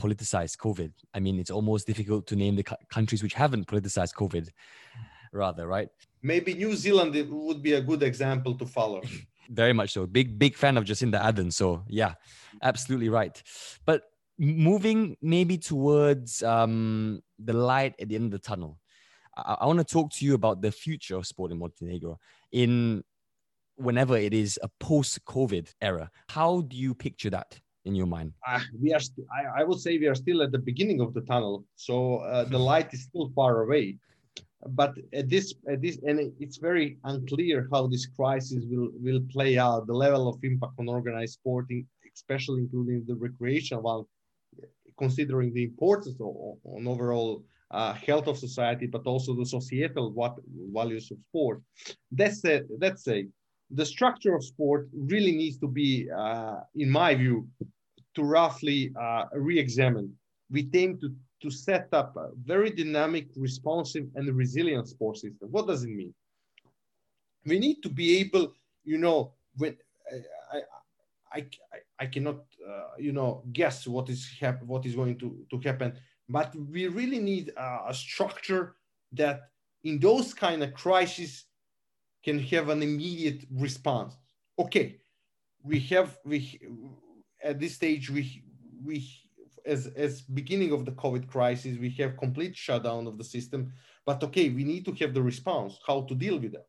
politicized covid i mean it's almost difficult to name the countries which haven't politicized covid rather right maybe new zealand would be a good example to follow very much so. Big, big fan of Jacinda Ardern. So yeah, absolutely right. But moving maybe towards um, the light at the end of the tunnel, I, I want to talk to you about the future of sport in Montenegro in whenever it is a post-COVID era. How do you picture that? in your mind? Uh, we are. St- I, I would say we are still at the beginning of the tunnel, so uh, the light is still far away but at this at this and it's very unclear how this crisis will will play out the level of impact on organized sporting especially including the recreational one considering the importance of, on overall uh, health of society but also the societal what values of sport that's it that's a the structure of sport really needs to be uh, in my view to roughly uh, re-examine we aim to to set up a very dynamic, responsive, and resilient sport system. What does it mean? We need to be able, you know, when I, I, I, I cannot, Uh, you know, guess what is hap- what is going to, to happen, but we really need a, a structure that in those kind of crises can have an immediate response. Okay, we have we at this stage we we as as beginning of the COVID crisis, we have complete shutdown of the system. But okay, we need to have the response, how to deal with that,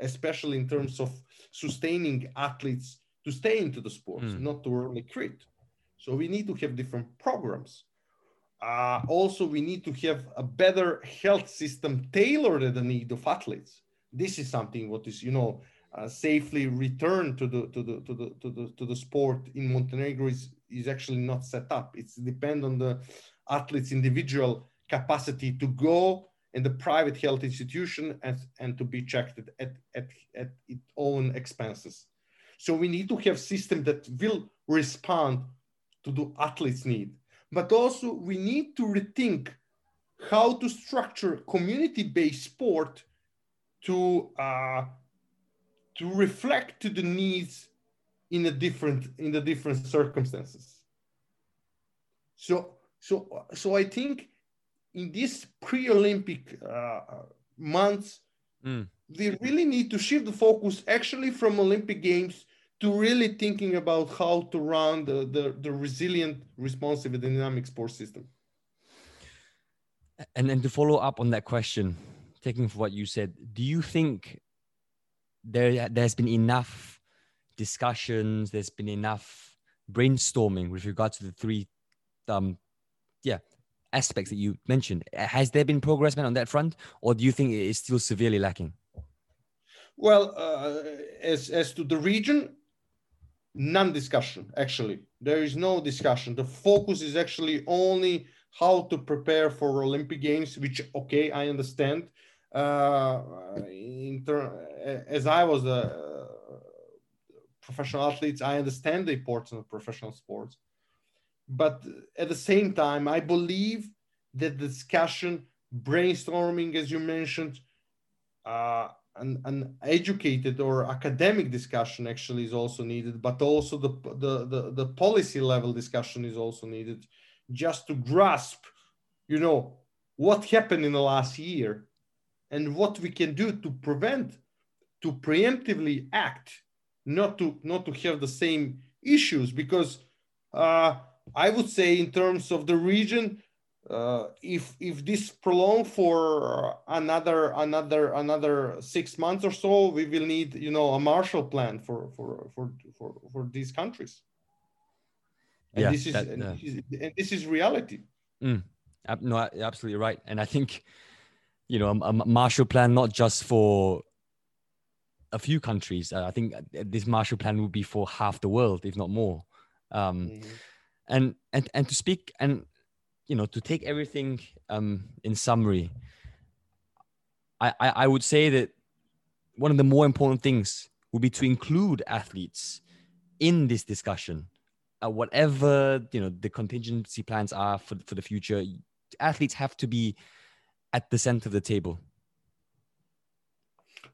especially in terms of sustaining athletes to stay into the sports, mm. not to only quit. So we need to have different programs. Uh, also, we need to have a better health system tailored to the need of athletes. This is something what is, you know, uh, safely return to the to the to the to the to the sport in Montenegro is is actually not set up. It's depend on the athlete's individual capacity to go in the private health institution and, and to be checked at, at, at its own expenses. So we need to have system that will respond to the athletes need but also we need to rethink how to structure community-based sport to uh, to reflect to the needs in a different in the different circumstances so so so i think in these pre-olympic uh, months Mm. We really need to shift the focus actually from olympic games to really thinking about how to run the, the, the resilient responsive and dynamic sports system And then to follow up on that question, taking from what you said, do you think there there's been enough discussions, there's been enough brainstorming with regard to the three um yeah aspects that you mentioned? Has there been progress made on that front, or do you think it is still severely lacking? Well, uh, as, as to the region, none discussion, actually. There is no discussion. The focus is actually only how to prepare for Olympic Games, which, okay, I understand. Uh, as I was a professional athlete, I understand the importance of professional sports. But at the same time, I believe that the discussion, brainstorming, as you mentioned, uh, an, an educated or academic discussion actually is also needed, but also the, the, the, the policy level discussion is also needed just to grasp, you know, what happened in the last year and what we can do to prevent, to preemptively act, not to not to have the same issues. Because uh, I would say, in terms of the region, uh, if if this prolong for another another another six months or so, we will need you know a Marshall Plan for for for for, for these countries. And Yeah, this is, that, and uh, this is and this is reality. Mm, no, absolutely right. And I think, you know, a, a Marshall Plan not just for a few countries. Uh, I think this Marshall Plan would be for half the world, if not more. Um, Mhm. and and and to speak and you know to take everything um in summary I, I i would say that one of the more important things would be to include athletes in this discussion uh, whatever you know the contingency plans are for, for the future athletes have to be at the center of the table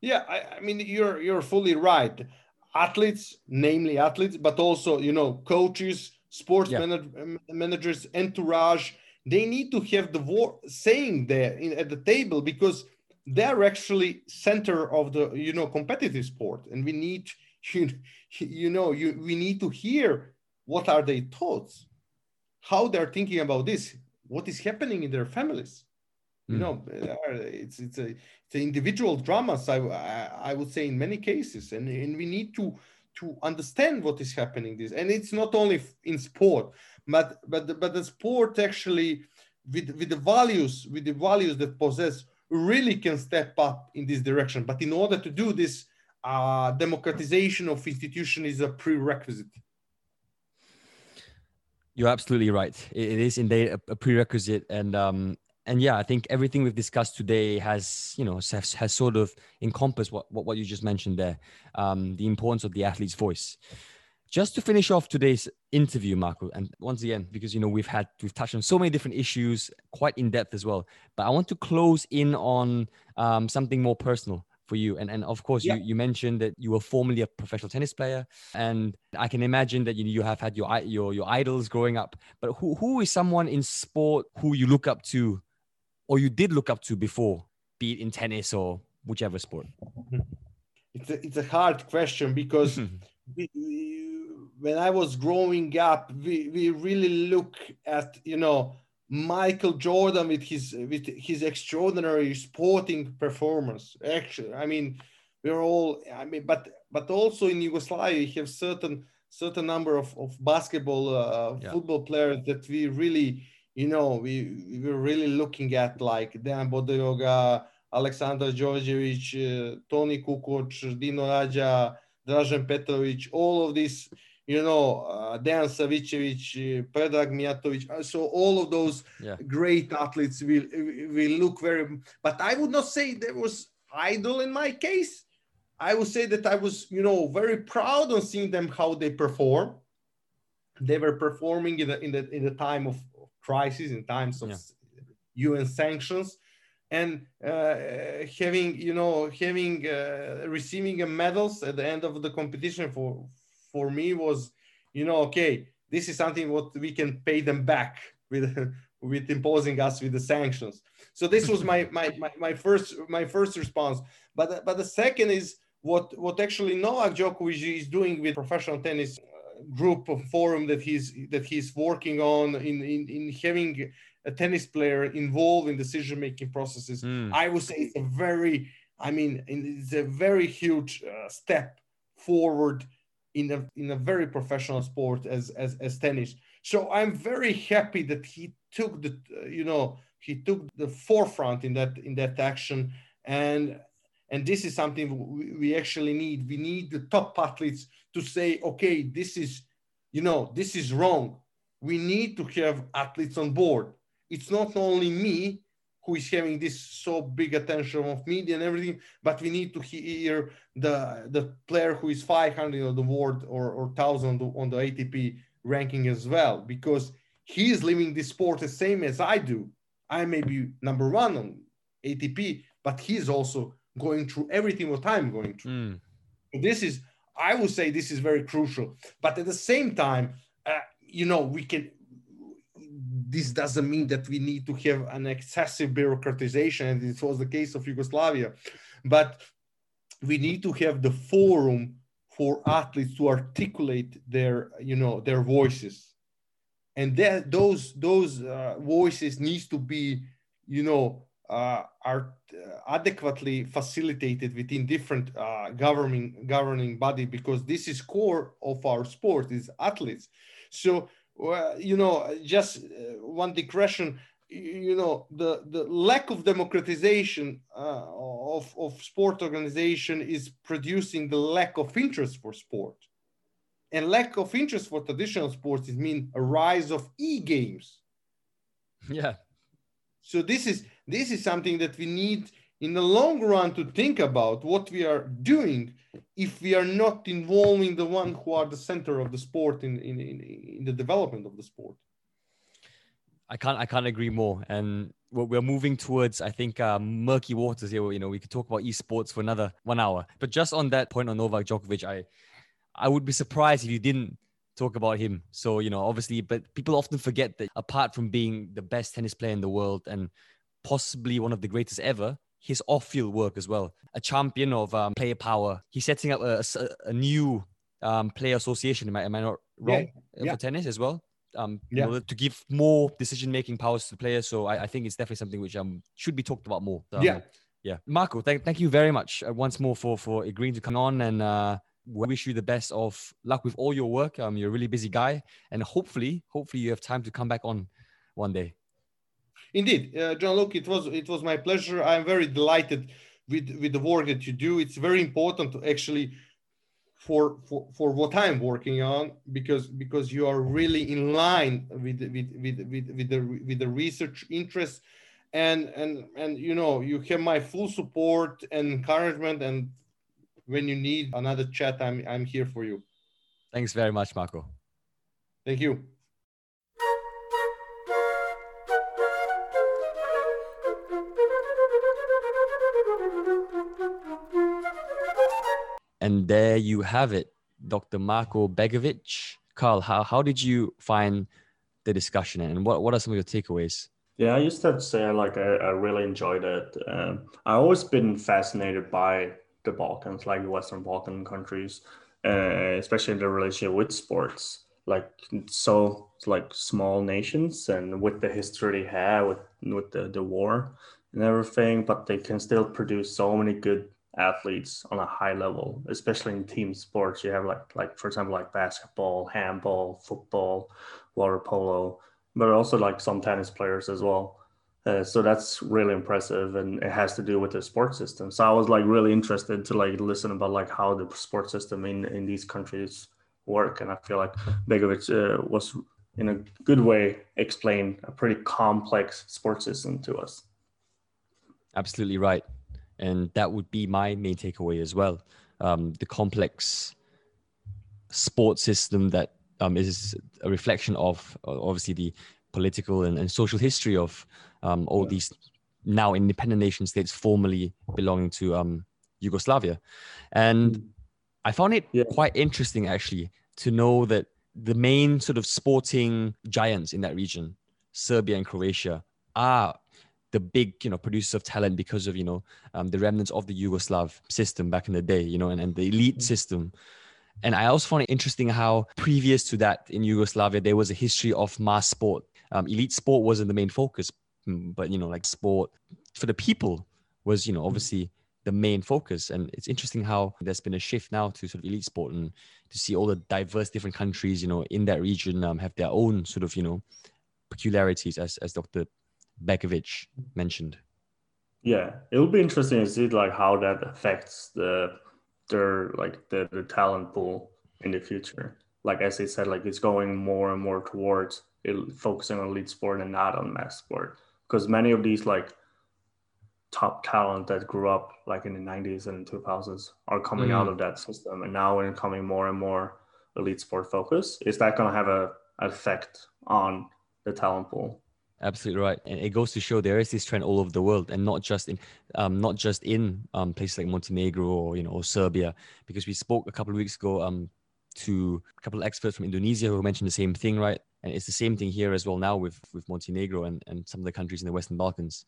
Yeah, I, I mean you're you're fully right. Athletes, namely athletes, but also you know coaches, sports Yeah. manag- managers, entourage. They need to have the vo- saying there in, at the table because they're actually center of the you know competitive sport, and we need you, you know you we need to hear what are their thoughts, how they're thinking about this, what is happening in their families. You Mm. know, uh, it's it's a it's an individual dramas. I, I I would say in many cases, and and we need to to understand what is happening. This and it's not only in sport, but but but the sport actually with with the values with the values that possess really can step up in this direction. But in order to do this, uh, democratization of institution is a prerequisite. You're absolutely right. It, is indeed a prerequisite, and um, and yeah, I think everything we've discussed today has you know has, has sort of encompassed what, what what you just mentioned there, um, the importance of the athlete's voice. Just to finish off today's interview, Marko, and once again, because you know we've had we've touched on so many different issues, quite in depth as well. But I want to close in on um, something more personal for you. And and of course, Yeah. you, you mentioned that you were formerly a professional tennis player, and I can imagine that you you have had your your your idols growing up. But who who is someone in sport who you look up to, or you did look up to before, be it in tennis or whichever sport? It's a, it's a hard question because we, we- when I was growing up, we, we really look at you know Michael Jordan with his with his extraordinary sporting performance. Actually, I mean, we're all I mean, but but also in Yugoslavia, you have certain certain number of, of basketball uh, Yeah. football players that we really you know we we were really looking at like Dejan Bodiroga, Aleksandar Đorđević, uh, Tony Kukoc, Dino Rađa, Dražen Petrovic, all of these, you know, uh, Dejan Savicevic, uh, Predrag Mijatovic. Uh, So all of those Yeah. great athletes will will look very. But I would not say there was idol in my case. I would say that I was, you know, very proud on seeing them how they perform. they were performing in the in the in the time of crisis, in times of yeah. UN sanctions, and uh, having you know having uh, receiving a medals at the end of the competition for for me was you know okay this is something what we can pay them back with with imposing us with the sanctions so this was my my my, my first my first response but but the second is what what actually Novak Djokovic is doing with professional tennis group of forum that he's that he's working on in in, in having a tennis player involved in decision making processes mm. i would say it's a very i mean it's a very huge uh, step forward in a in a very professional sport as as as tennis so i'm very happy that he took the uh, you know he took the forefront in that in that action and and this is something we actually need. We need the top athletes to say okay this is you know this is wrong. We need to have athletes on board. It's not only me who is having this so big attention of media and everything but we need to hear the the player who is 500 on the world or, or 1000 on the atp ranking as well because he is living this sport the same as i do. I may be number one on atp but he's also going through everything what I'm going through. Mm. This is, I would say, this is very crucial. But at the same time, uh, you know, we can. This doesn't mean that we need to have an excessive bureaucratization, and this was the case of Yugoslavia, but we need to have the forum for athletes to articulate their, you know, their voices, and that those those uh, voices needs to be, you know, uh, are uh, adequately facilitated within different uh, governing governing body because this is core of our sport is athletes. So uh, you know just uh, one digression you know the the lack of democratization uh, of of sport organization is producing the lack of interest for sport. And lack of interest for traditional sports is mean a rise of e-games. Yeah. So this is this is something that we need in the long run to think about what we are doing if we are not involving the one who are the center of the sport in, in, in, in the development of the sport. I can't I can't agree more. And we're moving towards I think uh, murky waters here. You know, we could talk about esports for another one hour. But just on that point on Novak Djokovic, I I would be surprised if you didn't talk about him. So you know, obviously, but people often forget that apart from being the best tennis player in the world and possibly one of the greatest ever, his off-field work as well. A champion of um, player power. He's setting up a, a, a new um, player association. Am I, am I not wrong yeah. Yeah. for tennis as well? Um, yeah. You know, to give more decision-making powers to the players. So I, I, think it's definitely something which um should be talked about more. So, yeah, yeah. Marko, thank, thank you very much uh, once more for for agreeing to come on and. Uh, we wish you the best of luck with all your work. Um, you're a really busy guy, and hopefully, hopefully, you have time to come back on one day. Indeed, uh, John. Look, it was it was my pleasure. I'm very delighted with with the work that you do. It's very important to actually for for, for what I'm working on because because you are really in line with with with with, with the with the research interests and and and you know you have my full support and encouragement and when you need another chat i'm i'm here for you thanks very much marko thank you And there you have it, Dr. Marko Begović. Carl, how, how did you find the discussion and what, what are some of your takeaways? Yeah, I used to say like I, I really enjoyed it. Um, I've always been fascinated by the Balkans, like Western Balkan countries, uh, especially the relationship with sports. Like so, like small nations, and with the history they have with with the, the war and everything, but they can still produce so many good athletes on a high level, especially in team sports. You have like like for example like basketball, handball, football, water polo, but also like some tennis players as well. Uh, so that's really impressive, and it has to do with the sports system. So I was like really interested to like listen about like how the sports system in in these countries work, and I feel like Begović uh, was in a good way explain a pretty complex sports system to us. Absolutely right and that would be my main takeaway as well. Um, the complex sports system that um, is a reflection of uh, obviously the political and, and social history of um, all Yeah. these now independent nation states formerly belonging to um, Yugoslavia. And I found it Yeah. quite interesting actually to know that the main sort of sporting giants in that region, Serbia and Croatia, are the big, you know, producers of talent because of, you know, um, the remnants of the Yugoslav system back in the day, you know, and, and the elite system. And I also found it interesting how previous to that in Yugoslavia, there was a history of mass sport. Um, elite sport wasn't the main focus, mm, but, you know, like sport for the people was, you know, obviously the main focus. And it's interesting how there's been a shift now to sort of elite sport and to see all the diverse different countries, you know, in that region um, have their own sort of, you know, peculiarities, as, as Dr. Begović mentioned. Yeah, it'll be interesting to see like how that affects the their like the, the talent pool in the future. Like as they said, like it's going more and more towards it, focusing on elite sport and not on mass sport. Because many of these like top talent that grew up like in the 90s and 2000s are coming out Mm. of that system and now we're coming more and more elite sport focus is that going to have a effect on the talent pool Absolutely right, and it goes to show there is this trend all over the world, and not just in, um, not just in um, places like Montenegro or you know or Serbia, because we spoke a couple of weeks ago um, to a couple of experts from Indonesia who mentioned the same thing, right? And it's the same thing here as well now with with Montenegro and, and some of the countries in the Western Balkans.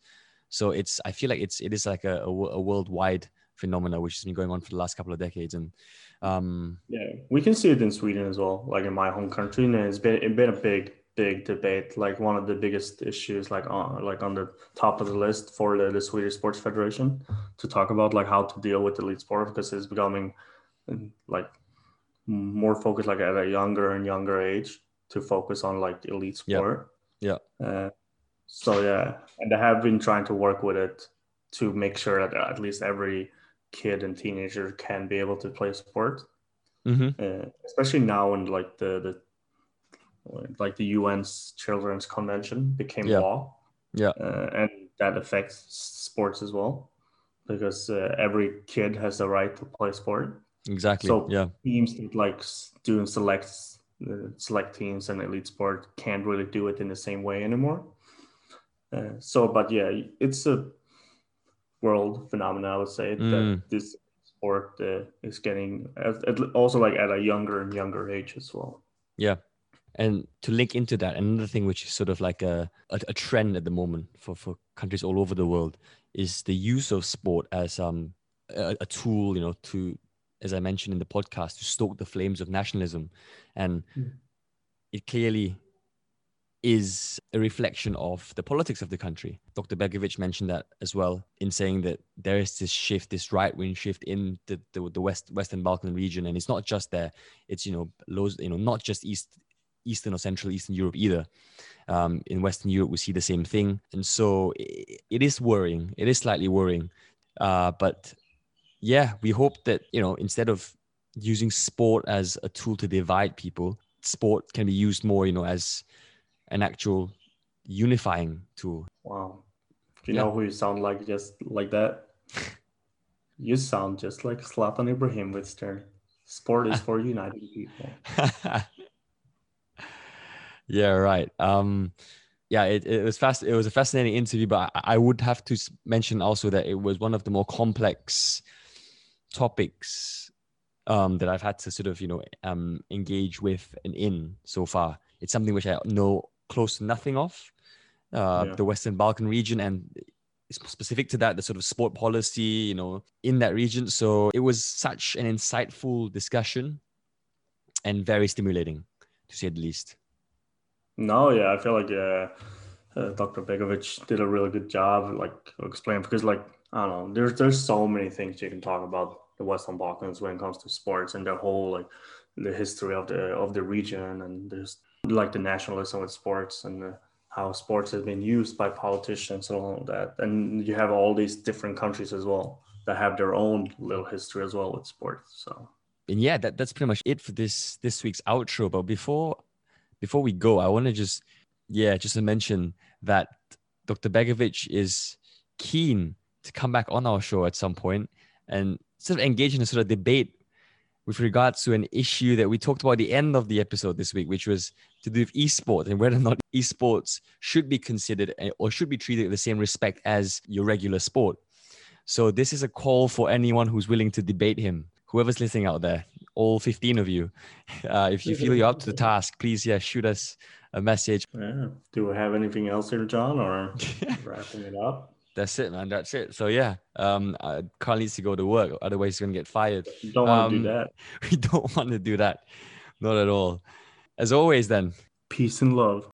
So it's I feel like it's it is like a, a, a worldwide phenomena which has been going on for the last couple of decades, and um, Yeah, we can see it in Sweden as well, like in my home country, and it's been it's been a big, big debate. Like one of the biggest issues, like on like on the top of the list for the, the Swedish Sports Federation to talk about like how to deal with elite sport because it's becoming like more focused like at a younger and younger age to focus on like elite sport. Yeah. Uh, so yeah, and they have been trying to work with it to make sure that at least every kid and teenager can be able to play sport mhm, uh, especially now when like the the like the UN's Children's Convention became Yeah. law, Yeah. uh, and that affects sports as well, because uh, every kid has the right to play sport. exactly, So- yeah, Teams that like doing selects uh, select teams and elite sport can't really do it in the same way anymore. Uh, so, but yeah, it's a world phenomenon. I would say Mm. that this sport uh, is getting at, at, also like at a younger and younger age as well. Yeah. And to link into that, another thing which is sort of like a, a, a trend at the moment for, for countries all over the world is the use of sport as um, a, a tool, you know, to, as I mentioned in the podcast, to stoke the flames of nationalism. And Mm. it clearly is a reflection of the politics of the country. Dr. Begović mentioned that as well in saying that there is this shift, this right-wing shift in the, the, the West Western Balkan region, and it's not just there. It's you know, you know, not just East Eastern or Central Eastern Europe either. Um, in Western Europe, we see the same thing, and so it, it is worrying. It is slightly worrying, uh, but yeah, we hope that you know instead of using sport as a tool to divide people, sport can be used more, you know, as an actual unifying tool. Wow. Do you Yeah. know who you sound like just like that? you sound just like Zlatan Ibrahimovic. Sport is for uniting people. yeah, right. Um, yeah, it, it was fast. It was a fascinating interview, but I, I would have to mention also that it was one of the more complex topics um, that I've had to sort of you know um, engage with and in so far. It's something which I know close to nothing of. Uh, Yeah. The Western Balkan region and specific to that, the sort of sport policy, you know, in that region. So it was such an insightful discussion and very stimulating, to say the least. No, yeah, I feel like uh, uh, Dr. Begović did a really good job, like explaining because, like, I don't know, there's there's so many things you can talk about the Western Balkans when it comes to sports and the whole like the history of the of the region and there's like the nationalism with sports and the, how sports has been used by politicians and all that. And you have all these different countries as well that have their own little history as well with sports. So and yeah, that, that's pretty much it for this this week's outro. But before before we go, I want to just yeah, just to mention that Dr. Begović is keen to come back on our show at some point and sort of engage in a sort of debate with regards to an issue that we talked about at the end of the episode this week, which was to do with esports and whether or not esports should be considered eh, or should be treated with the same respect as your regular sport. So this is a call for anyone who's willing to debate him. Whoever's listening out there, all 15 of you, uh, if you feel you're up to the task, please yeah, shoot us a message. Yeah. Do we have anything else here, John, or wrapping it up? That's it, man. That's it. So yeah, um, uh, Carl needs to go to work, otherwise he's gonna get fired. Don't want to Um, do that. We don't want to do that, not at all. As always, then Peace and love.